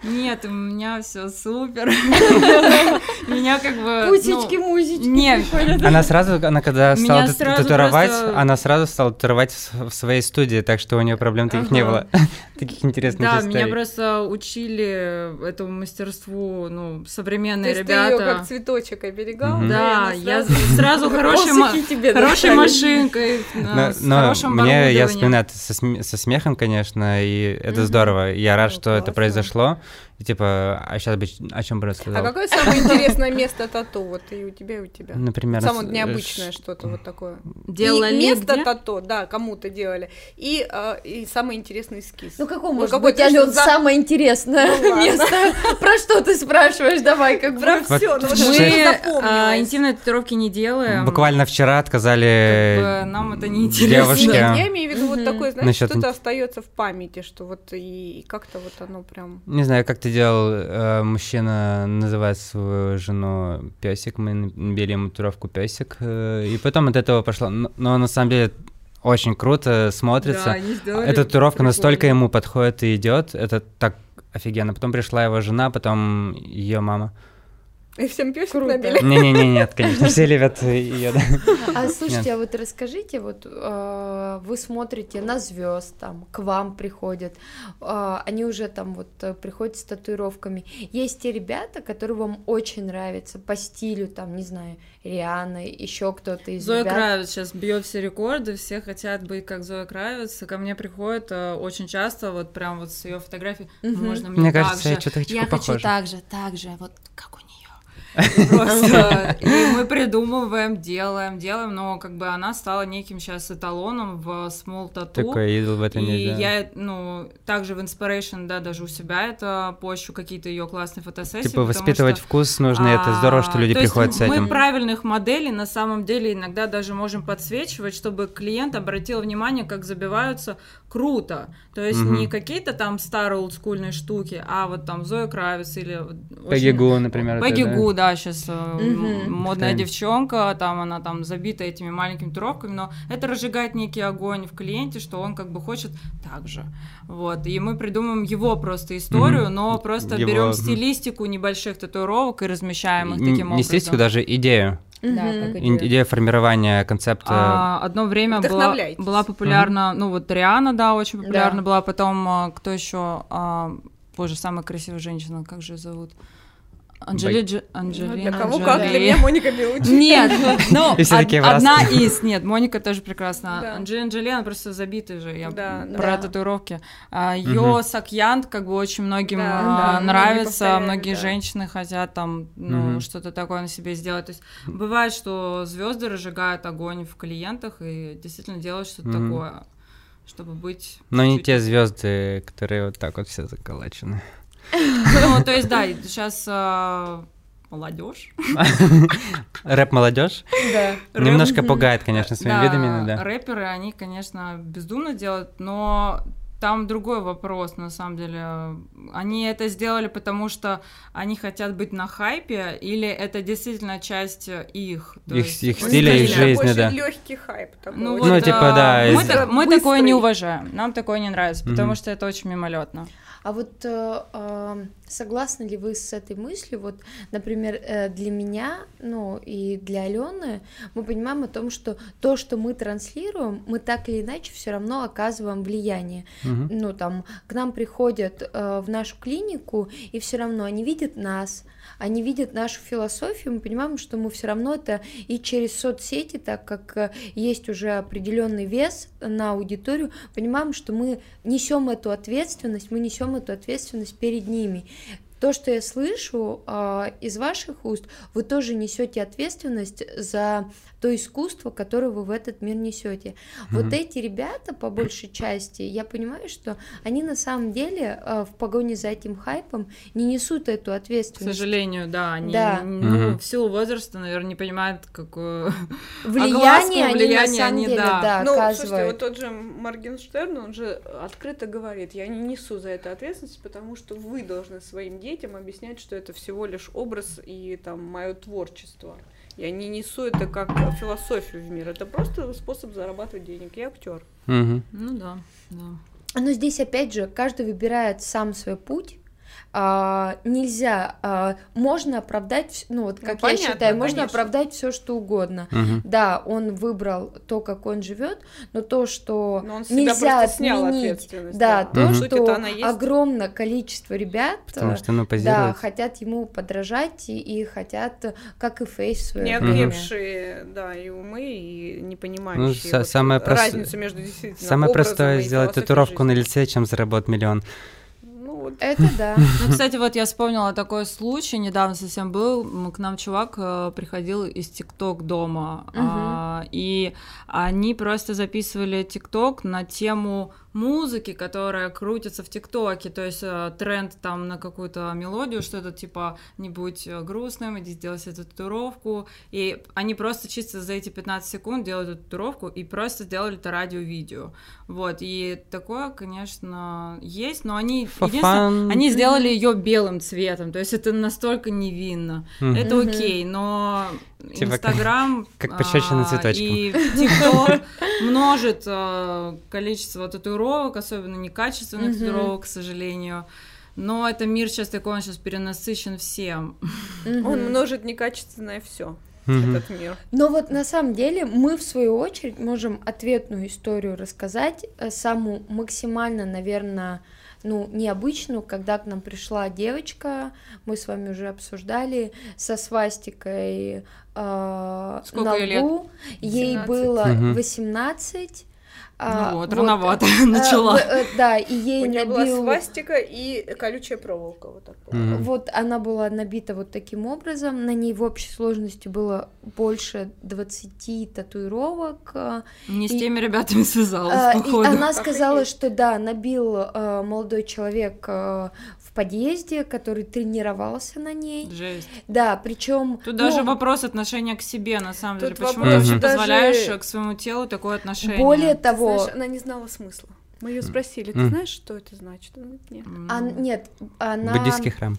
S3: Нет, у меня все супер. Меня как бы...
S1: Пусечки, ну, музычки.
S3: Нет.
S2: Она сразу, она когда стала татуировать, она сразу стала татуировать в своей студии, так что у нее проблем таких не было. Таких интересных историй.
S3: Да, меня просто учили этому мастерству, ну, современные ребята.
S1: ты ее как цветочек оберегал?
S3: Да, я сразу хорошей машинкой, с хорошим
S2: Мне, я вспоминаю со смехом, конечно, и это здорово. Я рад, что это произошло. И типа, а сейчас бы о чем бы рассказал?
S1: А какое самое интересное место тату? Вот и у тебя, и у тебя.
S2: Например,
S1: самое необычное что-то вот такое.
S3: Делали
S1: место тату, да, кому-то делали. И а, и самый интересный эскиз.
S4: Ну какое может быть, Алён, самое интересное ну место? Про что ты спрашиваешь? Давай, как бы.
S1: Про все. Ну,
S3: Мы а, интимные татуировки не делаем.
S2: Буквально вчера отказали
S3: Нам это не интересно.
S1: Я имею в виду вот такое, знаешь, что-то остается в памяти, что вот и как-то вот оно прям.
S2: Не знаю, как ты делал, э, мужчина называет свою жену песик, мы набили ему татуировку песик, э, и потом от этого пошло. Но на самом деле очень круто смотрится.
S1: Да,
S2: Эта татуировка настолько ему подходит и идет, это так офигенно. Потом пришла его жена, потом ее мама.
S1: И всем песик набили?
S2: Не-не-не, нет, конечно, все любят ее, да.
S4: А слушайте, а вот расскажите, вот э, вы смотрите на звезд, там, к вам приходят, э, они уже там вот э, приходят с татуировками. Есть те ребята, которые вам очень нравятся по стилю, там, не знаю, Риана, еще кто-то из
S3: Зоя
S4: ребят.
S3: Кравец сейчас бьет все рекорды, все хотят быть как Зоя Кравец. Ко мне приходят э, очень часто, вот прям вот с ее фотографией,
S4: Мгм.
S3: можно мне,
S2: Мне
S3: так
S2: кажется,
S3: же.
S2: я что-то
S3: Я
S2: похоже.
S3: хочу так же, так же, вот как у нее. Просто. И мы придумываем, делаем, делаем, но как бы она стала неким сейчас эталоном в small tattoo.
S2: Такой идол в этом
S3: И я, ну, также в Inspiration, да, даже у себя это пощу какие-то ее классные фотосессии.
S2: Типа воспитывать
S3: что,
S2: вкус нужно, это здорово, что
S3: а,
S2: люди приходят с
S3: мы
S2: этим.
S3: правильных моделей на самом деле иногда даже можем подсвечивать, чтобы клиент обратил внимание, как забиваются круто. То есть
S2: Мгм.
S3: не какие-то там старые олдскульные штуки, а вот там Зоя Кравец или... очень-
S2: Пегигу, например.
S3: Пегигу, да, сейчас
S4: Мгм.
S3: модная
S2: Тренд.
S3: девчонка, там она там забита этими маленькими туровками, но это разжигает некий огонь в клиенте, что он как бы хочет так же. Вот. И мы придумаем его просто историю,
S2: Мгм.
S3: но просто
S2: Его,
S3: берем стилистику небольших татуировок и размещаем их
S2: Не-
S3: таким
S2: Не
S3: образом.
S2: стилистику, даже идею.
S3: Да, как
S2: Ин-
S3: идея.
S2: Идея формирования концепта.
S3: А, одно время была, была популярна, ну вот Риана, да, очень популярна
S4: Да.
S3: была, потом а, кто еще, боже, самая красивая женщина, как же ее зовут? Анджели, Дж-
S1: Ну,
S3: Анджелина
S1: для кого как, для меня Моника Белучи.
S3: Нет, ну,
S2: в
S3: одна из, нет, Моника тоже прекрасна. Анджелина Джоли, она просто забитая же, я про татуировки. А, Йо
S2: Мгм.
S3: Сакьянт, как бы очень многим а, нравится, многие женщины хотят там, ну, что-то такое на себе сделать. То есть бывает, что звезды разжигают огонь в клиентах и действительно делают что-то такое, чтобы быть...
S2: Но не те звезды, которые вот так вот все заколачены.
S3: Ну, то есть, да, сейчас молодежь.
S2: Рэп молодежь
S4: Да.
S2: немножко пугает, конечно, своими
S3: Да,
S2: видами иногда.
S3: рэперы, они, конечно, бездумно делают, но там другой вопрос, на самом деле. Они это сделали, потому что они хотят быть на хайпе, или это действительно часть их?
S2: Их-
S3: есть-
S2: их стиля, их жизни, да.
S1: легкий хайп такой.
S3: Ну,
S2: Ну,
S3: вот,
S2: типа,
S3: а,
S2: да,
S3: Мы,
S2: из-
S3: так- мы такое не уважаем, нам такое не нравится, потому
S2: Мгм.
S3: что это очень мимолетно.
S4: А вот э, согласны ли вы с этой мыслью? Вот, например, э, для меня, ну и для Алены, мы понимаем о том, что то, что мы транслируем, мы так или иначе все равно оказываем влияние.
S2: Мгм.
S4: Ну там к нам приходят э, в нашу клинику и все равно они видят нас, они видят нашу философию, мы понимаем, что мы все равно это и через соцсети, так как э, есть уже определенный вес на аудиторию, понимаем, что мы несем эту ответственность, мы несем эту ответственность перед ними. То, что я слышу а, из ваших уст, вы тоже несете ответственность за то искусство, которое вы в этот мир несете. Вот
S2: Мгм.
S4: эти ребята, по большей части, я понимаю, что они на самом деле а, в погоне за этим хайпом не несут эту
S3: К
S4: ответственность.
S3: сожалению, да, они
S4: Да.
S3: ну,
S2: Мгм.
S3: в силу возраста, наверное, не понимают, какое
S4: Влияние они на
S3: влияние
S4: самом
S3: они,
S4: деле,
S3: да.
S4: да,
S1: Ну, слушайте,
S4: оказывают.
S1: вот тот же Моргенштерн, он же открыто говорит, я не несу за это ответственность, потому что вы должны своим детям объяснять, что это всего лишь образ и там мое творчество. Я не несу это как философию в мир, это просто способ зарабатывать денег. Я актер.
S2: Мгм.
S3: Ну да, да.
S4: Но здесь опять же каждый выбирает сам свой путь. А, нельзя, а, можно оправдать, ну вот
S1: Ну,
S4: как я
S1: понятно,
S4: считаю, можно
S1: конечно.
S4: оправдать все что угодно.
S2: Мгм.
S4: Да, он выбрал то, как он живет, но то, что
S1: Но он
S4: нельзя отменить,
S1: ответственность.
S4: да, то.
S1: Суть
S4: что огромное количество ребят,
S2: Потому
S4: э,
S2: что, ну,
S4: да,
S2: позируют.
S4: хотят ему подражать и, и хотят, э, как и Фейс свое
S1: Не окрепшие, да, и умы, и не понимающие
S2: Ну,
S1: вот
S2: самое
S1: вот
S2: прост-
S1: разницу между действительно
S2: Самое простое сделать татуировку на
S1: жизни.
S2: лице, чем заработать миллион.
S1: Вот
S4: Это да.
S3: Ну, кстати, вот я вспомнила такой случай, недавно совсем был, к нам чувак э, приходил из ТикТок дома, а, и они просто записывали ТикТок на тему музыки, которая крутится в ТикТоке, то есть э, тренд там на какую-то мелодию, что-то типа «не будь э, грустным, иди сделай себе татуировку», и они просто чисто за эти 15 секунд делают эту татуировку и просто сделали это радио-видео, вот, и такое, конечно, есть, но они, они сделали ее белым цветом, то есть это настолько невинно.
S2: Мгм.
S3: Это окей, но
S2: Типа как-
S3: Инстаграм
S2: как пощечина
S3: а,
S2: цветочком.
S3: и ТикТок множит а, количество татуировок, особенно некачественных
S4: Мгм.
S3: татуировок, к сожалению. Но это мир сейчас такой, он сейчас перенасыщен всем.
S1: Он множит некачественное все этот мир.
S4: Но вот на самом деле мы в свою очередь можем ответную историю рассказать, э, самую максимально, наверное, ну, необычную, когда к нам пришла девочка, мы с вами уже обсуждали, со свастикой э, на лбу,
S3: лет?
S4: ей было 18,
S3: а, ну вот, вот, рановато а, начала.
S4: А, да, и ей
S1: У
S4: набил...
S1: была свастика и колючая проволока, вот так
S4: mm-hmm. Вот она была набита вот таким образом, на ней в общей сложности было больше 20 татуировок.
S3: Не и, с теми ребятами связалась, а, походу.
S4: И она сказала, что да, набил а, молодой человек а, в подъезде, который тренировался на ней.
S3: Жесть.
S4: Да, причем.
S3: Тут ну, даже вопрос отношения к себе, на самом деле. Почему ты вообще даже... позволяешь к своему телу такое отношение?
S4: Более того,
S1: знаешь, она не знала смысла. Мы ее спросили, ты знаешь, что это значит? Говорит, нет.
S4: А, нет, она...
S2: Буддийский храм.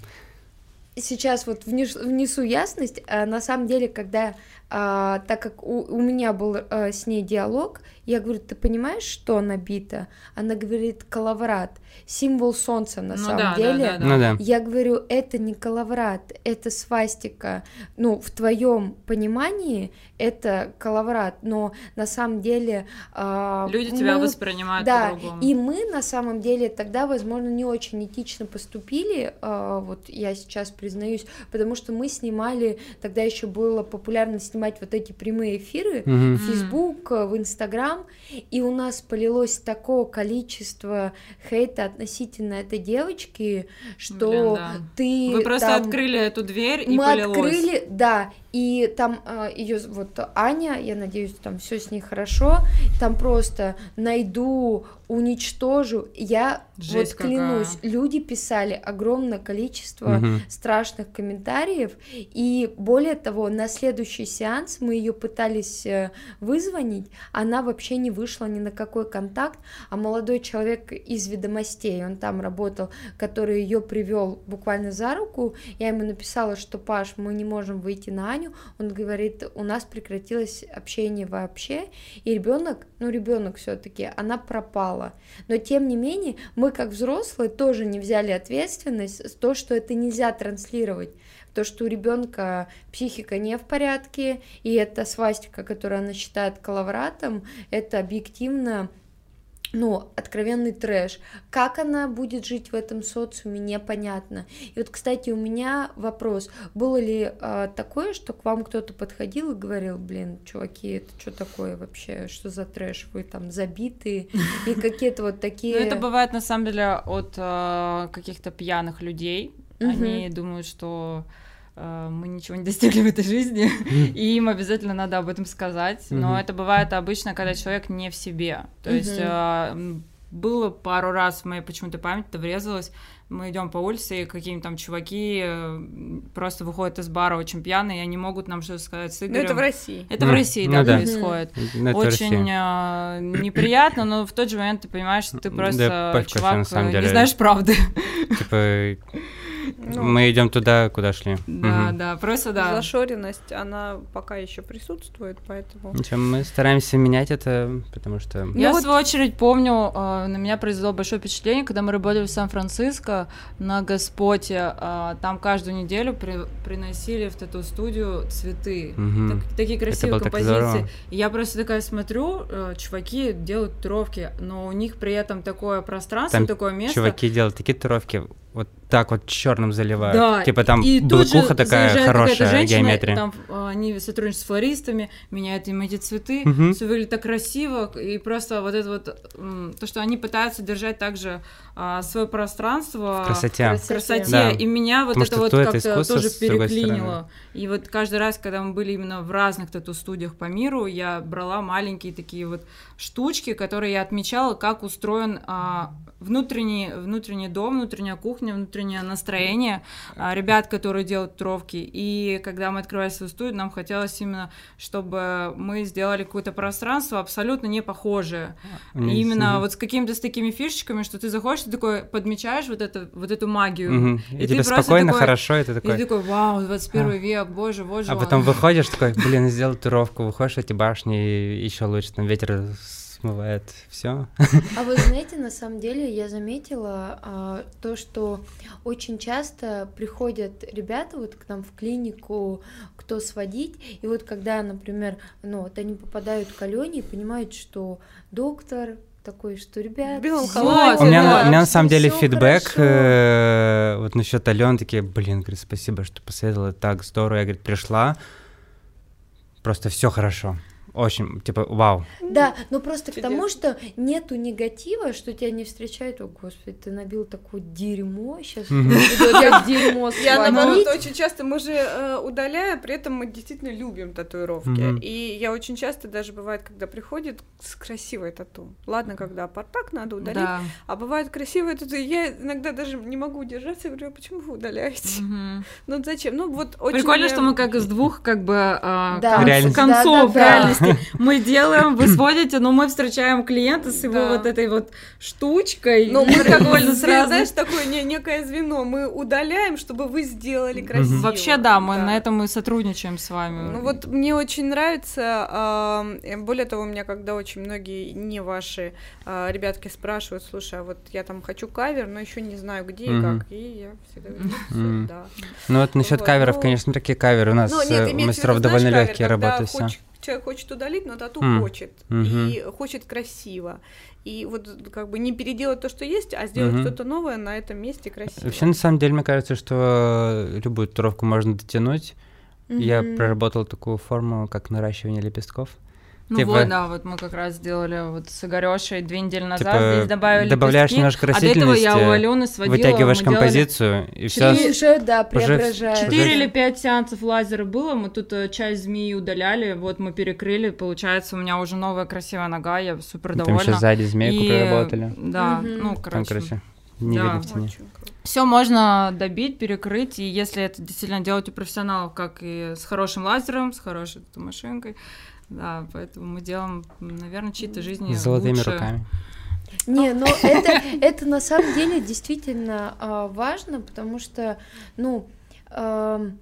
S4: Сейчас вот внесу ясность. А на самом деле, когда а, так как у, у меня был а, с ней диалог, я говорю, ты понимаешь, что набито? Она говорит, коловрат, символ солнца на ну, самом да, деле. Да, да, да.
S2: Ну, да.
S4: Я говорю, это не коловрат, это свастика. Ну, в твоем понимании это коловрат, но на самом деле... А,
S3: Люди мы, тебя воспринимают
S4: да,
S3: по-другому.
S4: И мы на самом деле тогда, возможно, не очень этично поступили, а, вот я сейчас признаюсь, потому что мы снимали, тогда еще было популярно снимать снимать вот эти прямые эфиры mm-hmm. в Facebook, в Instagram, и у нас полилось такое количество хейта относительно этой девочки, что Блин, да. ты
S3: Вы просто
S4: там...
S3: открыли эту дверь и
S4: Мы
S3: полилось.
S4: открыли, да, и там э, ее вот Аня, я надеюсь, там все с ней хорошо, там просто найду, уничтожу. Я Жесть вот клянусь, какая. люди писали огромное количество угу. страшных комментариев, и более того, на следующий сеанс мы ее пытались э, вызвонить, она вообще не вышла ни на какой контакт, а молодой человек из ведомостей, он там работал, который ее привел буквально за руку, я ему написала, что Паш, мы не можем выйти на Аню, он говорит, у нас прекратилось общение вообще, и ребенок, ну ребенок все-таки, она пропала. Но тем не менее, мы как взрослые тоже не взяли ответственность за то, что это нельзя транслировать. То, что у ребенка психика не в порядке, и эта свастика, которую она считает коловратом, это объективно ну, откровенный трэш. Как она будет жить в этом социуме, непонятно. И вот, кстати, у меня вопрос. Было ли э, такое, что к вам кто-то подходил и говорил, блин, чуваки, это что такое вообще? Что за трэш? Вы там забитые? И какие-то вот такие...
S3: Ну, это бывает, на самом деле, от э, каких-то пьяных людей. Они думают, что мы ничего не достигли в этой жизни, и им обязательно надо об этом сказать. Но это бывает обычно, когда человек не в себе. То есть э, было пару раз в моей почему-то память это врезалось. Мы идем по улице, и какие-нибудь там чуваки э, просто выходят из бара очень пьяные, и они могут нам что-то сказать с Игорем.
S1: Но это в России.
S3: Это mm. в России, ну, да, да, происходит. Mm. Очень э, неприятно, но в тот же момент ты понимаешь, что ты просто да, чувак, не знаешь правды.
S2: Типа ну, Мы идем туда, куда шли.
S3: Да, угу. да, просто да.
S1: Зашоренность, она пока еще присутствует, поэтому.
S2: Ничего, мы стараемся менять это, потому что.
S3: Я ну, в свою очередь помню, э, на меня произвело большое впечатление, когда мы работали в Сан-Франциско на Господе, э, там каждую неделю при, приносили в эту студию цветы, угу. так, такие красивые композиции. И я просто такая смотрю, э, чуваки делают туровки, но у них при этом такое пространство, там такое место.
S2: Чуваки делают такие туровки вот так вот черным заливают. Да, типа там и блокуха такая хорошая женщина, геометрия.
S3: Там они сотрудничают с флористами, меняют им эти цветы, угу. все выглядит так красиво, и просто вот это вот, то, что они пытаются держать также а, свое пространство
S2: в красоте,
S3: в красоте. Да. и меня вот Потому это вот как-то тоже переклинило. И вот каждый раз, когда мы были именно в разных тату-студиях по миру, я брала маленькие такие вот штучки, которые я отмечала, как устроен а, внутренний, внутренний дом, внутренняя кухня, внутреннее настроение а, ребят, которые делают тровки. И когда мы открывали свою студию, нам хотелось именно, чтобы мы сделали какое-то пространство абсолютно не похожее. Mm-hmm. Именно вот с какими-то с такими фишечками, что ты заходишь, ты такой подмечаешь вот, это, вот эту магию.
S2: Mm-hmm. И, и тебе спокойно, такой, хорошо, и ты такой...
S3: И ты такой, вау, 21 а. век, боже, боже.
S2: А потом выходишь такой, блин, сделал туровку, выходишь эти башни, и еще лучше, там ветер смывает все.
S4: А вы знаете, на самом деле я заметила а, то, что очень часто приходят ребята вот к нам в клинику, кто сводить, и вот когда, например, ну вот они попадают к Алене и понимают, что доктор такой, что ребят,
S1: В белом
S4: всё,
S1: халате,
S2: У меня,
S1: да,
S2: у меня на самом деле фидбэк э, вот насчет Ален такие, блин, говорит, спасибо, что посоветовала, так здорово. Я, говорит, пришла, просто все хорошо. Очень, типа, вау.
S4: Да, но просто к тому, что нету негатива, что тебя не встречают, о господи, ты набил такое дерьмо, сейчас я дерьмо
S1: Я
S4: свалить».
S1: наоборот очень часто мы же э, удаляем, при этом мы действительно любим татуировки. И я очень часто даже бывает, когда приходит с красивой тату. Ладно, когда апартак надо удалить,
S3: Да.
S1: а бывает красивая тату. Я иногда даже не могу удержаться, я говорю, «А почему вы удаляете? Ну зачем? Ну вот очень.
S3: Прикольно, что мы как из двух как бы а,
S4: Да.
S3: конц-
S2: Реальности.
S3: Реальности мы делаем, вы сводите, но мы встречаем клиента с его
S1: Да.
S3: вот этой вот штучкой.
S1: Ну, мы как бы, знаешь, такое не- некое звено. Мы удаляем, чтобы вы сделали красиво.
S3: Вообще, да, мы на этом и сотрудничаем с вами.
S1: Ну вот мне очень нравится, э, более того, у меня когда очень многие не ваши а, ребятки спрашивают, слушай, а вот я там хочу кавер, но еще не знаю где и как, и я всегда говорю, «Ну, да.
S2: Ну вот насчет каверов,
S1: ну-
S2: конечно, такие каверы у нас
S1: Ну,
S2: э, у мастеров довольно легкие работают все.
S1: Человек хочет удалить, но тату
S2: М.
S1: хочет.
S2: Мгм.
S1: И хочет красиво. И вот как бы не переделать то, что есть, а сделать
S2: Мгм.
S1: что-то новое на этом месте красиво.
S2: Вообще, на самом деле, мне кажется, что любую татуировку можно дотянуть. Я
S4: Мгм.
S2: проработал такую форму, как наращивание лепестков.
S3: Ну
S2: типа-
S3: вот, да, вот мы как раз сделали вот с Игорёшей две недели назад,
S2: Типа,
S3: здесь добавили
S2: добавляешь
S3: лепестки,
S2: немножко
S3: а до этого я
S2: растительности,
S3: у Алены сводила,
S2: Вытягиваешь композицию, и все.
S4: И уже, да, преображаешь.
S2: четыре
S3: или пять сеансов лазера было, мы тут э, часть змеи удаляли, вот мы перекрыли, получается, у меня уже новая красивая нога, я супер
S2: Там
S3: довольна.
S2: еще сзади змейку
S3: И,
S2: проработали.
S3: Да,
S4: Мгм.
S3: ну,
S2: Там,
S3: короче,
S2: короче, не
S3: да.
S2: видно в тени.
S3: Все можно добить, перекрыть, и если это действительно делать у профессионалов, как и с хорошим лазером, с хорошей машинкой, да, поэтому мы делаем, наверное, чьи-то жизни
S2: С золотыми
S3: лучше.
S2: руками.
S4: Не, но это, это на самом деле действительно а, важно, потому что, ну, ам,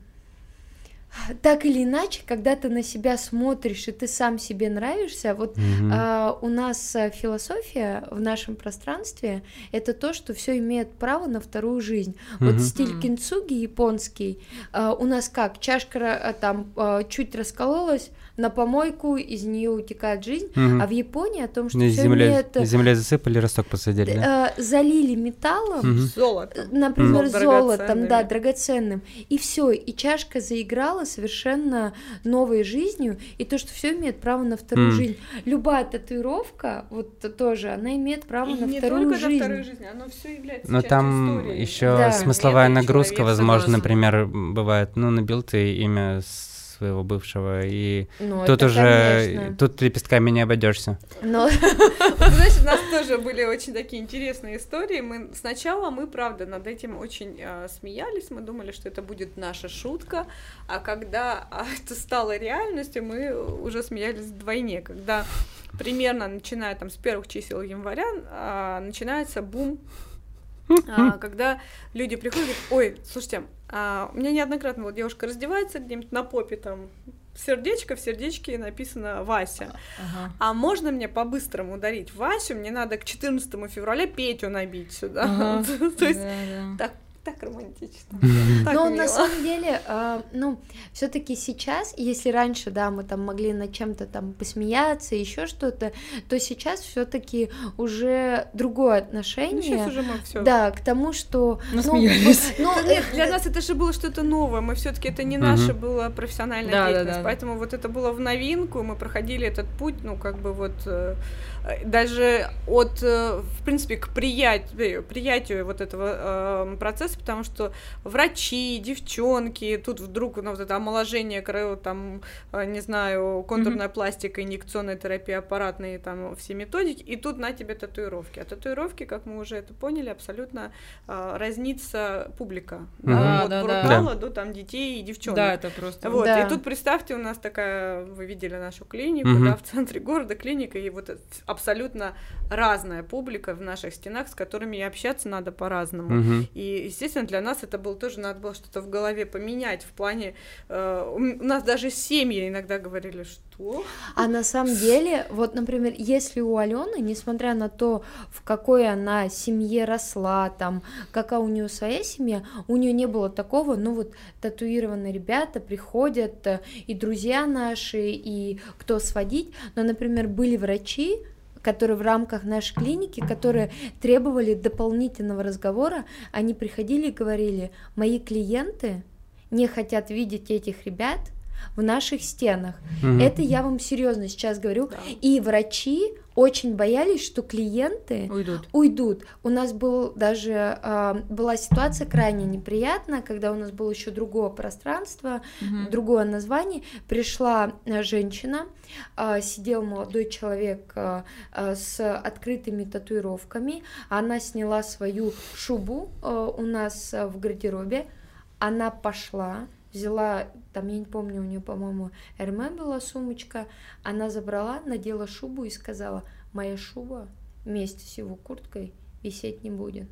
S4: так или иначе, когда ты на себя смотришь и ты сам себе нравишься, вот
S2: Мгм.
S4: а, у нас а, философия в нашем пространстве это то, что все имеет право на вторую жизнь. Вот
S2: Мгм.
S4: стиль
S3: Мгм.
S4: кинцуги японский, а, у нас как чашка а, там а, чуть раскололась на помойку, из нее утекает жизнь,
S2: Мгм.
S4: а в Японии о том, что все
S2: земле,
S4: имеет
S2: на земле засыпали, росток посадили, да?
S4: э, залили металлом,
S2: Мгм.
S1: Золото.
S4: например,
S1: Мгм.
S4: золотом, да, драгоценным, и все, и чашка заиграла совершенно новой жизнью, и то, что все имеет право на вторую
S2: М.
S4: жизнь. Любая татуировка, вот тоже, она имеет право
S1: И
S4: на
S1: не
S4: вторую
S1: только
S4: жизнь.
S1: на вторую жизнь, оно все является
S2: Но там
S1: истории.
S2: еще
S4: Да.
S2: смысловая
S1: Это
S2: нагрузка, возможно,
S3: согласна.
S2: например, бывает, ну, набил ты имя своего бывшего, и
S4: Ну,
S2: тут уже,
S4: конечно.
S2: тут лепестками не обойдешься.
S4: Но
S1: Вот, знаешь, у нас тоже были очень такие интересные истории. Мы сначала мы, правда, над этим очень э, смеялись. Мы думали, что это будет наша шутка. А когда а, это стало реальностью, мы уже смеялись вдвойне. Когда примерно начиная там с первых чисел января а, начинается бум а, когда люди приходят и говорят, ой, слушайте, а, у меня неоднократно вот девушка раздевается где-нибудь на попе там сердечко, в сердечке написано Вася.
S3: Ага.
S1: А можно мне по-быстрому ударить Васю? Мне надо к 14 февраля Петю набить сюда.
S3: Ага.
S1: То есть
S3: Да, да.
S1: так, так романтично. Так
S4: Но
S1: мило.
S4: на самом деле, а, ну, все-таки сейчас, если раньше, да, мы там могли над чем-то там посмеяться, еще что-то, то сейчас все-таки уже другое
S1: Ну,
S4: отношение.
S1: сейчас уже мы все.
S4: Да, к тому, что... ну,
S3: Насмеялись.
S4: Ну,
S1: Да нет,
S4: э,
S1: для нас это же было что-то новое. Мы все-таки это не наша была профессиональная
S3: Да, да,
S1: деятельность,
S3: да.
S1: поэтому вот это было в новинку. Мы проходили этот путь, ну как бы вот э, э, даже от, э, в принципе, к приятию, приятию вот этого э, процесса, потому что врачи, девчонки, тут вдруг ну, вот это омоложение, там, э, не знаю, контурная пластика, инъекционная терапия, аппаратные там все методики, и тут на тебе татуировки. А татуировки, как мы уже это поняли, абсолютно э, разнится публика.
S2: Мгм.
S3: Да,
S1: от
S3: да, да.
S1: брутала до там детей и девчонок.
S3: Да, это просто...
S1: Вот,
S4: Да.
S1: и тут представьте, у нас такая, вы видели нашу клинику,
S2: Мгм.
S1: да, в центре города клиника, и вот абсолютно разная публика в наших стенах, с которыми и общаться надо по-разному.
S2: Мгм.
S1: И естественно, для нас это было тоже, надо было что-то в голове поменять в плане... Э, у нас даже семьи иногда говорили, что...
S4: А на самом деле, вот, например, если у Алены, несмотря на то, в какой она семье росла, там, какая у нее своя семья, у нее не было такого, ну вот татуированные ребята приходят, э, и друзья наши, и кто сводить, но, например, были врачи, которые в рамках нашей клиники, которые требовали дополнительного разговора, они приходили и говорили, мои клиенты не хотят видеть этих ребят в наших стенах. Угу. Это я вам серьезно сейчас говорю. Да. И врачи очень боялись, что клиенты
S3: уйдут.
S4: уйдут. У нас был даже э, была ситуация крайне неприятная, когда у нас было еще другое пространство, угу. другое название. Пришла э, женщина, э, сидел молодой человек э, э, с открытыми татуировками. Она сняла свою шубу э, у нас э, в гардеробе. Она пошла взяла, там, я не помню, у нее, по-моему, Эрме была сумочка, она забрала, надела шубу и сказала, моя шуба вместе с его курткой висеть не будет.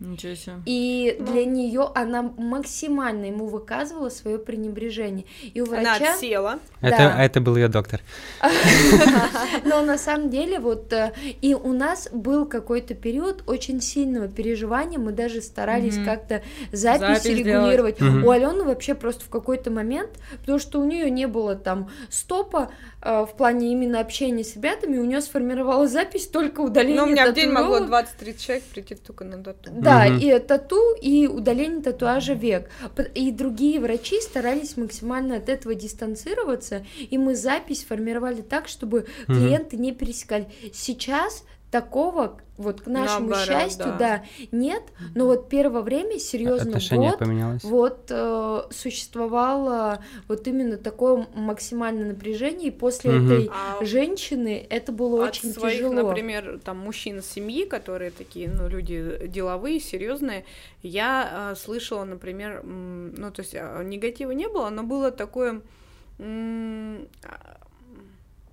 S3: Ничего себе.
S4: И ну. для нее она максимально ему выказывала свое пренебрежение. И у врача...
S1: Она отсела.
S2: Это, да. это был ее доктор.
S4: Но на самом деле вот э, и у нас был какой-то период очень сильного переживания, мы даже старались как-то запись, регулировать. У Алены вообще просто в какой-то момент, потому что у нее не было там стопа э, в плане именно общения с ребятами, у нее сформировалась запись только удаление Ну,
S1: у меня в день могло 20-30 человек прийти только на дату.
S4: Да, угу. и тату, и удаление татуажа век. И другие врачи старались максимально от этого дистанцироваться, и мы запись формировали так, чтобы угу. клиенты не пересекали. Сейчас такого вот к нашему Наоборот, счастью, да. да, нет, но вот первое время серьезно
S2: Отношение
S4: год,
S2: поменялось.
S4: вот э, существовало вот именно такое максимальное напряжение, и после угу. этой а женщины это было
S1: от
S4: очень
S1: своих,
S4: тяжело.
S1: Например, там мужчин семьи, которые такие, ну люди деловые, серьезные, я э, слышала, например, ну то есть э, негатива не было, но было такое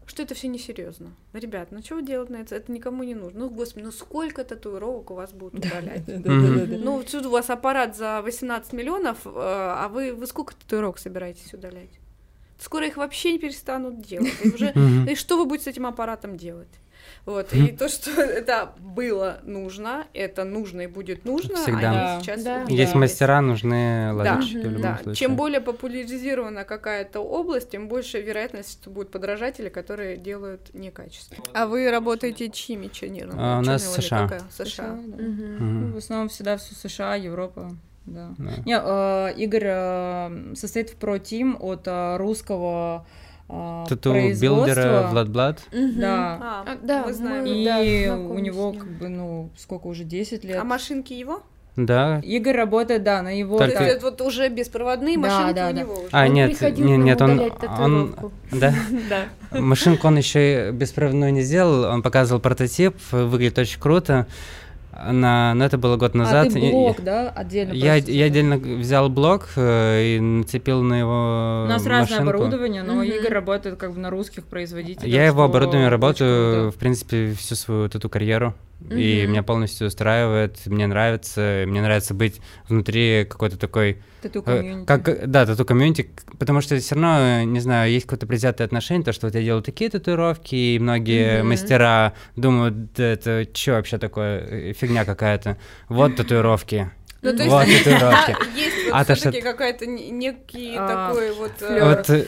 S1: что это все несерьезно. Ребят, ну что вы делать на это? Это никому не нужно. Ну, господи, ну сколько татуировок у вас будут удалять? Ну, тут у вас аппарат за 18 миллионов, э, а вы, вы сколько татуировок собираетесь удалять? Скоро их вообще не перестанут делать. И, уже, и что вы будете с этим аппаратом делать? Вот, и то, что это было нужно, это нужно и будет нужно,
S2: Всегда.
S1: они сейчас
S2: да. Есть мастера, нужны лазерщики
S1: да. в любом да. случае. Чем более популяризирована какая-то область, тем больше вероятность, что будут подражатели, которые делают некачественно. А вы работаете чьими чернилами?
S2: А, у нас США.
S1: Какая? США. США
S3: да. угу. Угу. В основном всегда все США, Европа. Да. да. Не, э, Игорь э, состоит в pro team от э, русского
S2: тату builder а Влад Блад.
S3: Да.
S1: А, а, да, мы знаем.
S3: И да, у него как бы, ну, сколько уже, 10 лет.
S1: А машинки его?
S2: Да.
S3: Игорь работает, да, на его...
S1: Только... Это вот уже беспроводные да, машинки да, у да. него уже.
S2: А, он нет, нет, нет, он... он да? да. Машинку он еще беспроводную не сделал, он показывал прототип, выглядит очень круто. На, но это было год назад.
S3: А ты блок, да, отдельно?
S2: Я, я отдельно взял блок э, и нацепил на его
S3: У нас машинку. разное оборудование, но угу. Игорь работает как бы на русских производителях.
S2: Я его оборудование работаю, в принципе, всю свою эту карьеру. Mm-hmm. И меня полностью устраивает, мне нравится, мне нравится быть внутри какой-то такой...
S3: Тату-комьюнити.
S2: Э, как, да, тату-комьюнити, потому что все равно, не знаю, есть какое-то предвзятое отношение, то, что вот я делаю такие татуировки, и многие mm-hmm. мастера думают, да это что вообще такое, э, фигня какая-то. Вот татуировки, ну, то есть, вот татуировки.
S1: Есть вот а все-таки какая-то некий а, такой вот, э, вот э,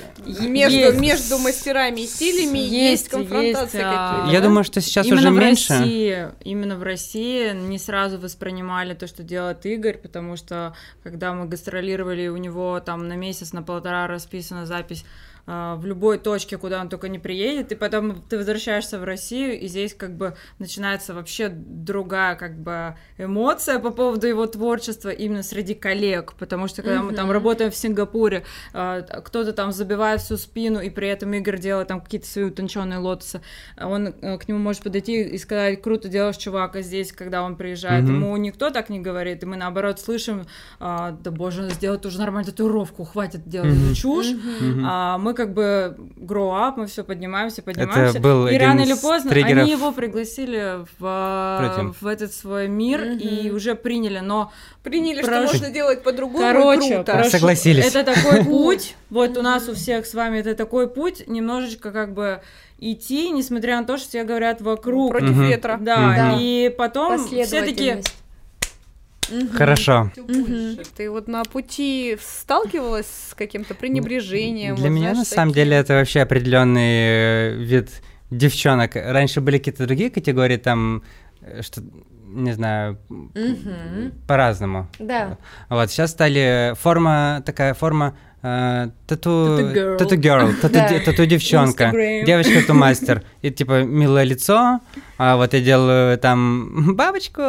S1: между, есть, между мастерами и стилями есть, есть конфронтации а, какие-то.
S2: Я да? думаю, что сейчас именно уже в меньше.
S3: России, именно в России не сразу воспринимали то, что делает Игорь, потому что когда мы гастролировали, у него там на месяц, на полтора расписана запись в любой точке, куда он только не приедет, и потом ты возвращаешься в Россию, и здесь как бы начинается вообще другая как бы эмоция по поводу его творчества именно среди коллег, потому что когда mm-hmm. мы там работаем в Сингапуре, а, кто-то там забивает всю спину, и при этом Игорь делает там какие-то свои утонченные лотосы, он э, к нему может подойти и сказать, круто делаешь, чувак, а здесь, когда он приезжает, mm-hmm. ему никто так не говорит, и мы наоборот слышим, а, да боже, сделать уже нормальную татуировку, хватит делать mm-hmm. чушь, mm-hmm. а мы как бы grow up, мы все поднимаемся, поднимаемся.
S2: Это был
S3: и рано или поздно
S2: триггеров
S3: они его пригласили в,
S2: Против.
S3: в этот свой мир и уже приняли, но
S1: Приняли, что
S3: Прошу.
S1: можно делать по-другому.
S3: Короче,
S1: круто.
S3: прошу,
S2: Согласились.
S3: Это такой путь. Вот у нас у всех с вами это такой путь, немножечко как бы идти, несмотря на то, что все говорят вокруг.
S1: против ветра.
S3: Да,
S4: Да.
S3: и потом все
S2: Хорошо.
S1: Ты вот на пути сталкивалась с каким-то пренебрежением?
S2: Для
S1: вот,
S2: меня
S1: знаешь,
S2: на самом деле это вообще определенный э, вид девчонок. Раньше были какие-то другие категории, там э, что не знаю, по-разному.
S4: Да.
S2: Вот сейчас стали форма такая форма э, тату тату girl, тату, девчонка, девочка тату мастер. И типа милое лицо, а вот я делаю там бабочку,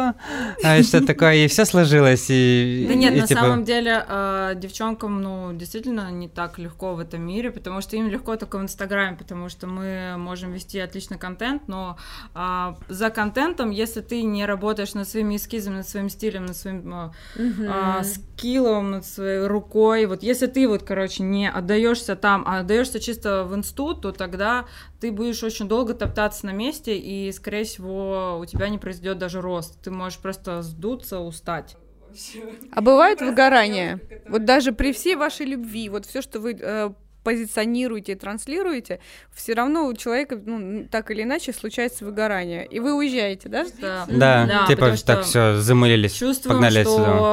S2: а, что такое, и все сложилось. И,
S3: Да нет,
S2: и,
S3: на
S2: типа,
S3: самом деле э, девчонкам, ну, действительно не так легко в этом мире, потому что им легко только в Инстаграме, потому что мы можем вести отличный контент, но а, за контентом, если ты не работаешь над своими эскизами, над своим стилем, над своим а, а, скиллом, над своей рукой, вот если ты вот, короче, не отдаешься там, а отдаешься чисто в инсту, то тогда ты будешь очень долго топтаться на месте, и, скорее всего, у тебя не произойдет даже рост. Ты можешь просто сдуться, устать.
S1: А бывает выгорание? Вот даже при всей вашей любви, вот все, что вы э, позиционируете и транслируете, все равно у человека, ну, так или иначе, случается выгорание. И вы уезжаете, да?
S3: Да,
S2: Да, типа
S3: потому
S2: так
S3: что
S2: все замылились,
S3: Чувствуем,
S2: погнали
S3: что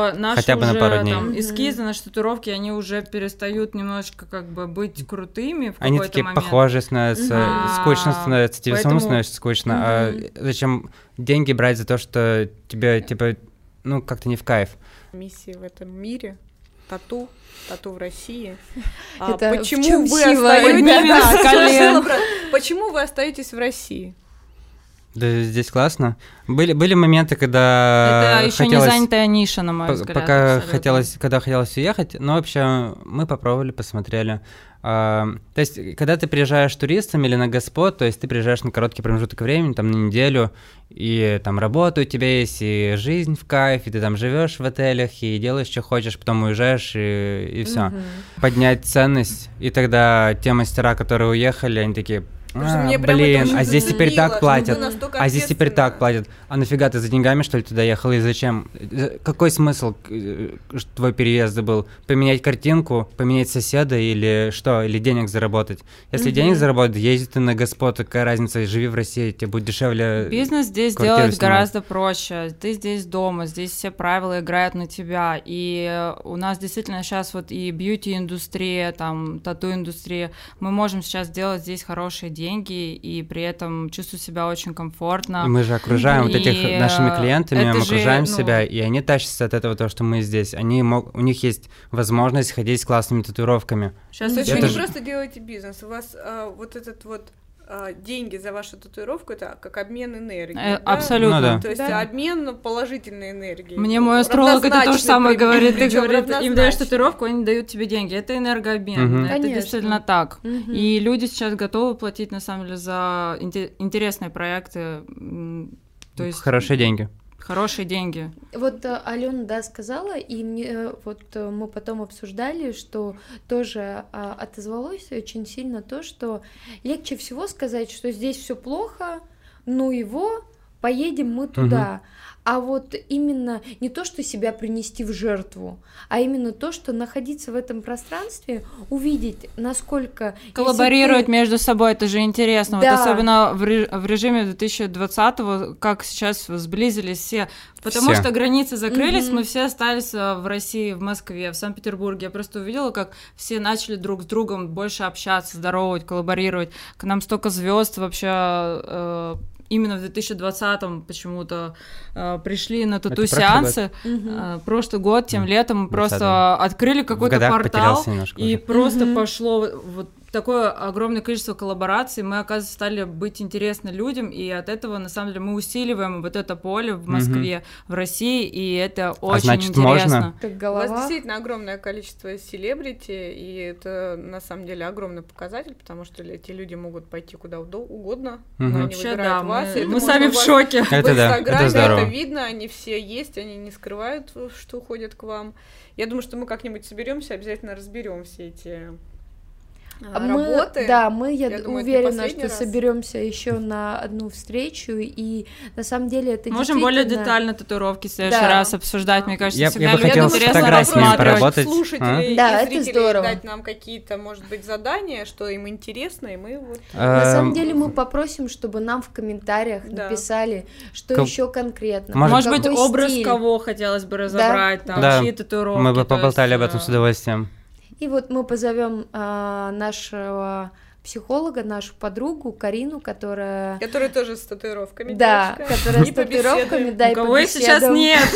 S2: отсюда.
S3: наши
S2: Хотя бы на
S3: уже,
S2: пару дней.
S3: там, эскизы, наши татуировки, они уже перестают немножечко как бы быть крутыми в
S2: Они такие
S3: момент.
S2: похожие становятся,
S3: Мгм.
S2: скучно становится, тебе самому
S3: Поэтому-
S2: становится скучно. А зачем деньги брать за то, что тебе, типа, ну, как-то не в кайф?
S1: Миссии в этом мире, тату, тату в России. А
S4: Это
S1: почему вы
S4: сила?
S1: остаетесь? Почему вы остаетесь в России?
S2: Да, здесь классно. Были, были моменты, когда
S3: Это еще не
S2: хотелось...
S3: занятая ниша, на мой взгляд.
S2: Пока
S3: абсолютно.
S2: хотелось, когда хотелось уехать, но вообще мы попробовали, посмотрели. То есть, когда ты приезжаешь туристом или на господ, то есть ты приезжаешь на короткий промежуток времени, там на неделю, и там работа у тебя есть, и жизнь в кайф, и ты там живешь в отелях, и делаешь, что хочешь, потом уезжаешь, и, и все. Поднять ценность, и тогда те мастера, которые уехали, они такие, «А,
S1: мне
S2: блин, а здесь теперь так платят, а здесь теперь так платят. А нафига ты за деньгами, что ли, туда ехал, и зачем? Э, Какой смысл э, твой переезда был? Поменять картинку, поменять соседа или что? Или денег заработать? Если денег заработать, езди ты на господ, какая разница, живи в России, тебе будет дешевле.
S3: Бизнес здесь делать
S2: снимать.
S3: гораздо проще. Ты здесь дома, здесь все правила играют на тебя. И э, у нас действительно сейчас вот и бьюти-индустрия, там, тату-индустрия. Мы можем сейчас делать здесь хорошие деньги и при этом чувствовать себя очень комфортно.
S2: И мы же окружаем вот
S3: И,
S2: этих нашими
S3: э,
S2: клиентами,
S3: это
S2: мы
S3: же,
S2: окружаем
S3: ну,
S2: себя, и они тащатся от этого, то, что мы здесь. Они мог, у них есть возможность ходить с классными татуировками.
S3: Сейчас
S1: есть
S2: Это
S1: вы не
S2: же-
S1: просто делаете бизнес, у вас а, вот этот вот деньги за вашу татуировку это как обмен энергией.
S3: Э,
S1: да?
S3: абсолютно.
S2: Ну да.
S1: То есть
S4: Да.
S1: обмен положительной энергией.
S3: Мне мой астролог это то же самое
S1: при-
S3: говорит. Ты говорит, им даешь татуировку, они дают тебе деньги. Это энергообмен.
S2: Мгм.
S3: Это
S4: Конечно.
S3: действительно так.
S4: Мгм.
S3: И люди сейчас готовы платить, на самом деле, за инте- интересные проекты. То есть
S2: Хорошие деньги.
S3: Хорошие деньги.
S4: Вот э, Алена, да, сказала, и мне э, вот э, мы потом обсуждали, что тоже а, отозвалось очень сильно то, что легче всего сказать, что здесь все плохо, ну его, поедем мы туда. А вот именно не то, что себя принести в жертву, а именно то, что находиться в этом пространстве, увидеть, насколько...
S3: Коллаборировать
S4: ты-
S3: между собой, это же интересно.
S4: Да.
S3: Вот особенно в, ре- в режиме 2020-го, как сейчас сблизились все. Потому
S2: Все.
S3: что границы закрылись,
S4: Мгм.
S3: мы все остались э, в России, в Москве, в Санкт-Петербурге. Я просто увидела, как все начали друг с другом больше общаться, здоровать, коллаборировать. К нам столько звезд вообще э, именно в 2020-м почему-то э, пришли на тату-сеансы. Э, Прошлый год, тем летом мы
S2: 20-й.
S3: просто открыли какой-то портал, и
S2: уже.
S3: просто
S4: Мгм.
S3: пошло вот такое огромное количество коллабораций. Мы, оказывается, стали быть интересны людям, и от этого, на самом деле, мы усиливаем вот это поле в Москве, в России, и это очень
S2: А значит,
S3: интересно.
S2: можно?
S4: Как
S1: У вас
S4: голова.
S1: действительно огромное количество селебрити, и это на самом деле огромный показатель, потому что эти люди могут пойти куда угодно,
S2: Мгм.
S1: но они
S3: Вообще,
S1: выбирают
S3: да,
S1: вас.
S3: мы,
S1: это
S3: мы сами в шоке.
S2: Это
S1: в
S2: да,
S1: Инстаграме
S2: это здорово.
S1: видно, они все есть, они не скрывают, что ходят к вам. Я думаю, что мы как-нибудь соберемся, обязательно разберем все эти а, мы, работы.
S4: Да, мы, я, я думаю, уверена, что раз. соберемся еще на одну встречу, и на самом деле это
S3: Можем более детально татуировки в следующий
S4: да.
S3: раз обсуждать, да. мне кажется,
S2: я,
S3: всегда
S2: я бы фотографиями поработать.
S1: Слушателей а? да, и это здорово. дать нам какие-то, может быть, задания, что им интересно, и мы вот...
S4: На самом деле мы попросим, чтобы нам в комментариях да. написали, что К... еще конкретно.
S3: Может, может быть, образ стиль. кого хотелось бы разобрать, да? там, да. чьи татуировки.
S2: Мы бы поболтали об этом с удовольствием.
S4: И вот мы позовем а, нашего психолога, нашу подругу Карину, которая...
S1: Которая тоже с татуировками.
S4: Да, девочка. которая с татуировками, да,
S3: и Кого сейчас нет.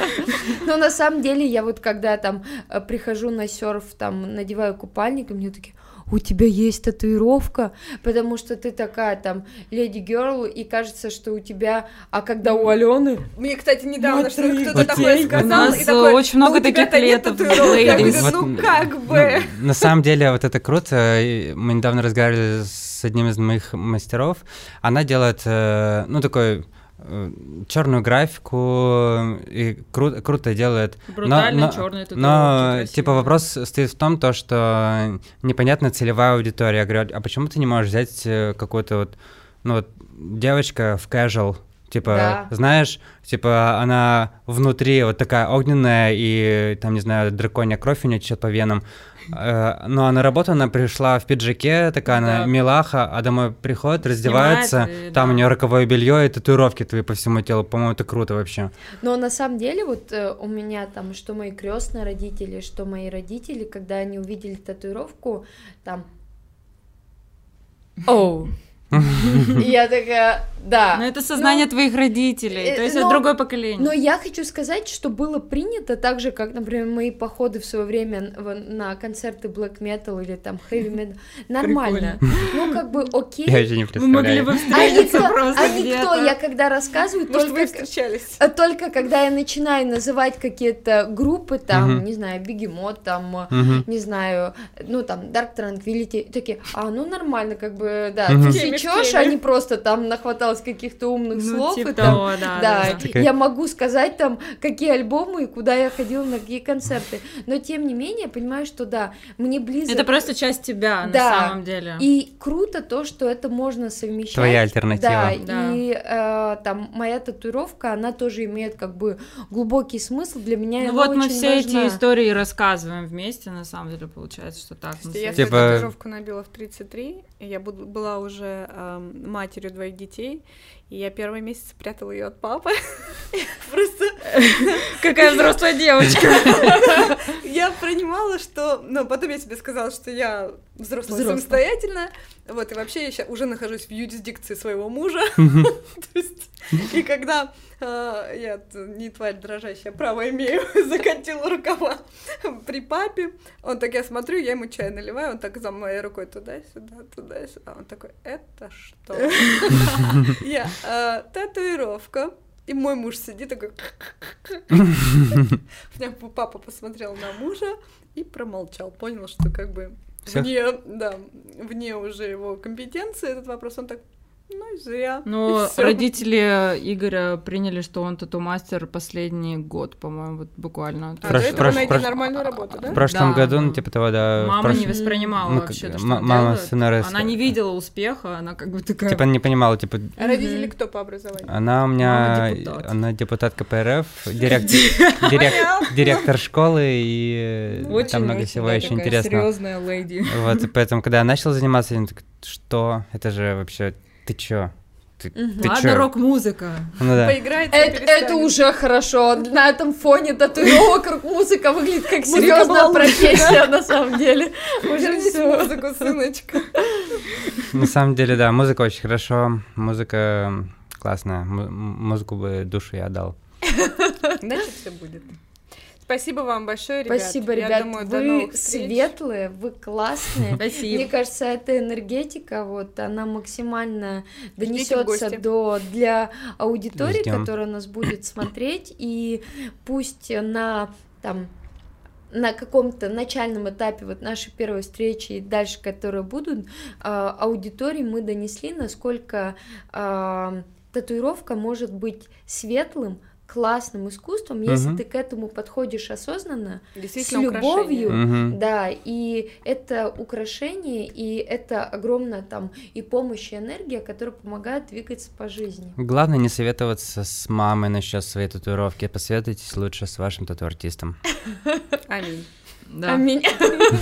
S4: Но на самом деле я вот когда там э, прихожу на серф, там надеваю купальник, и мне такие, у тебя есть татуировка, потому что ты такая там леди герл, и кажется, что у тебя, а когда у Алены...
S1: Мне, кстати, недавно что кто-то такое сказал,
S3: у нас
S1: и такой,
S3: очень много таких летов,
S1: ну как бы...
S2: На самом деле вот это круто, мы недавно разговаривали с одним из моих мастеров, она делает, э, ну, такой черную графику и кру- круто делает.
S3: Брутально но, черные
S2: Но, типа, вопрос стоит в том, то, что непонятна целевая аудитория. Я говорю, а почему ты не можешь взять э, какую-то вот, ну вот, девочка в casual, Типа, да. знаешь, типа, она внутри вот такая огненная, и там, не знаю, драконья кровь у нее течет по венам. Э, ну, а на работу она пришла в пиджаке, такая она милаха, а домой приходит, раздевается, там у нее роковое белье и татуировки твои по всему телу. По-моему, это круто вообще.
S4: Но на самом деле, вот э, у меня там, что мои крестные родители, что мои родители, когда они увидели татуировку, там...
S3: Оу.
S4: Я такая, да.
S3: Но это сознание но, твоих родителей, то есть но, это другое поколение.
S4: Но я хочу сказать, что было принято так же, как, например, мои походы в свое время на концерты black metal или там heavy metal. Нормально. Ну, как бы окей.
S2: Я вообще не представляю. Мы могли бы
S3: встретиться а просто
S4: А никто, я когда рассказываю,
S1: только, встречались.
S4: А только когда я начинаю называть какие-то группы, там, не знаю, Бегемот, там, не знаю, ну, там, Dark Tranquility, такие, а, ну, нормально, как бы, да, ты сечешь, а не просто там нахватал нахваталась каких-то умных ну, слов.
S3: Типа
S4: и там,
S3: того, да,
S4: да, да. Я могу сказать там, какие альбомы и куда я ходила, на какие концерты. Но тем не менее, я понимаю, что да, мне близко.
S3: Это просто часть тебя да. на самом деле.
S4: И круто то, что это можно совмещать.
S2: Твоя альтернатива.
S4: Да, да. и э, там моя татуировка, она тоже имеет как бы глубокий смысл для меня.
S3: Ну вот мы все важна. эти истории рассказываем вместе, на самом деле получается, что так.
S1: Я типа... татуировку набила в 33, я была уже э, матерью двоих детей, и я первый месяц прятала ее от папы. Просто...
S3: Какая взрослая девочка.
S1: Я понимала, что... Ну, потом я себе сказала, что я взрослая самостоятельная. Вот, и вообще я уже нахожусь в юрисдикции своего мужа. И когда а, я не тварь дрожащая, право имею, закатила рукава при папе, он так, я смотрю, я ему чай наливаю, он так за моей рукой туда-сюда, туда-сюда, он такой, это что? Я, а, татуировка, и мой муж сидит такой... Папа посмотрел на мужа и промолчал, понял, что как бы вне, да, вне уже его компетенции этот вопрос, он так ну и зря.
S3: Но и родители Игоря приняли, что он тату-мастер последний год, по-моему, вот буквально.
S1: А Прош, до этого прош, найти прош, нормальную работу, да?
S2: В прошлом да, году, ну, типа того, да.
S3: Мама
S2: прош...
S3: не воспринимала ну, вообще то, что
S2: мама
S3: делает. Она не видела успеха, она как бы такая...
S2: Типа не понимала, типа...
S1: А родители кто по образованию?
S2: Она у меня... Депутат. Она депутат КПРФ, директор школы, и там много всего очень интересного.
S3: серьезная леди.
S2: Вот, поэтому, когда я начал заниматься, я такой, что? Это же вообще ты чё? Ты,
S3: угу. ты Ладно, рок-музыка.
S2: Ну, да.
S1: Поиграет.
S4: Это, это уже хорошо. На этом фоне татуировок рок-музыка выглядит как серьезная профессия на самом деле.
S1: Уже все. музыку, сыночка.
S2: На самом деле, да, музыка очень хорошо. Музыка классная. Музыку бы душу я отдал.
S1: Значит, все будет. Спасибо вам большое, ребят.
S4: Спасибо, ребят. Я думаю, вы светлые, вы классные.
S3: Спасибо.
S4: Мне кажется, эта энергетика, вот, она максимально донесется до для аудитории, Ждем. которая нас будет смотреть, и пусть на там на каком-то начальном этапе вот нашей первой встречи и дальше, которые будут, э, аудитории мы донесли, насколько э, татуировка может быть светлым, классным искусством, если ты к этому подходишь осознанно, с любовью, угу. да, и это украшение, и это огромная там и помощь, и энергия, которая помогает двигаться по жизни.
S2: Главное не советоваться с мамой насчет своей татуировки, посоветуйтесь лучше с вашим тату-артистом.
S1: Аминь.
S4: Да. Аминь.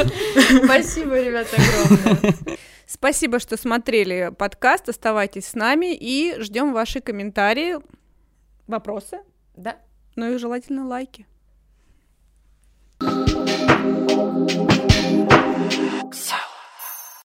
S4: Спасибо, ребята, огромное.
S1: Спасибо, что смотрели подкаст. Оставайтесь с нами и ждем ваши комментарии, вопросы.
S4: Да.
S1: Ну и желательно лайки.
S5: So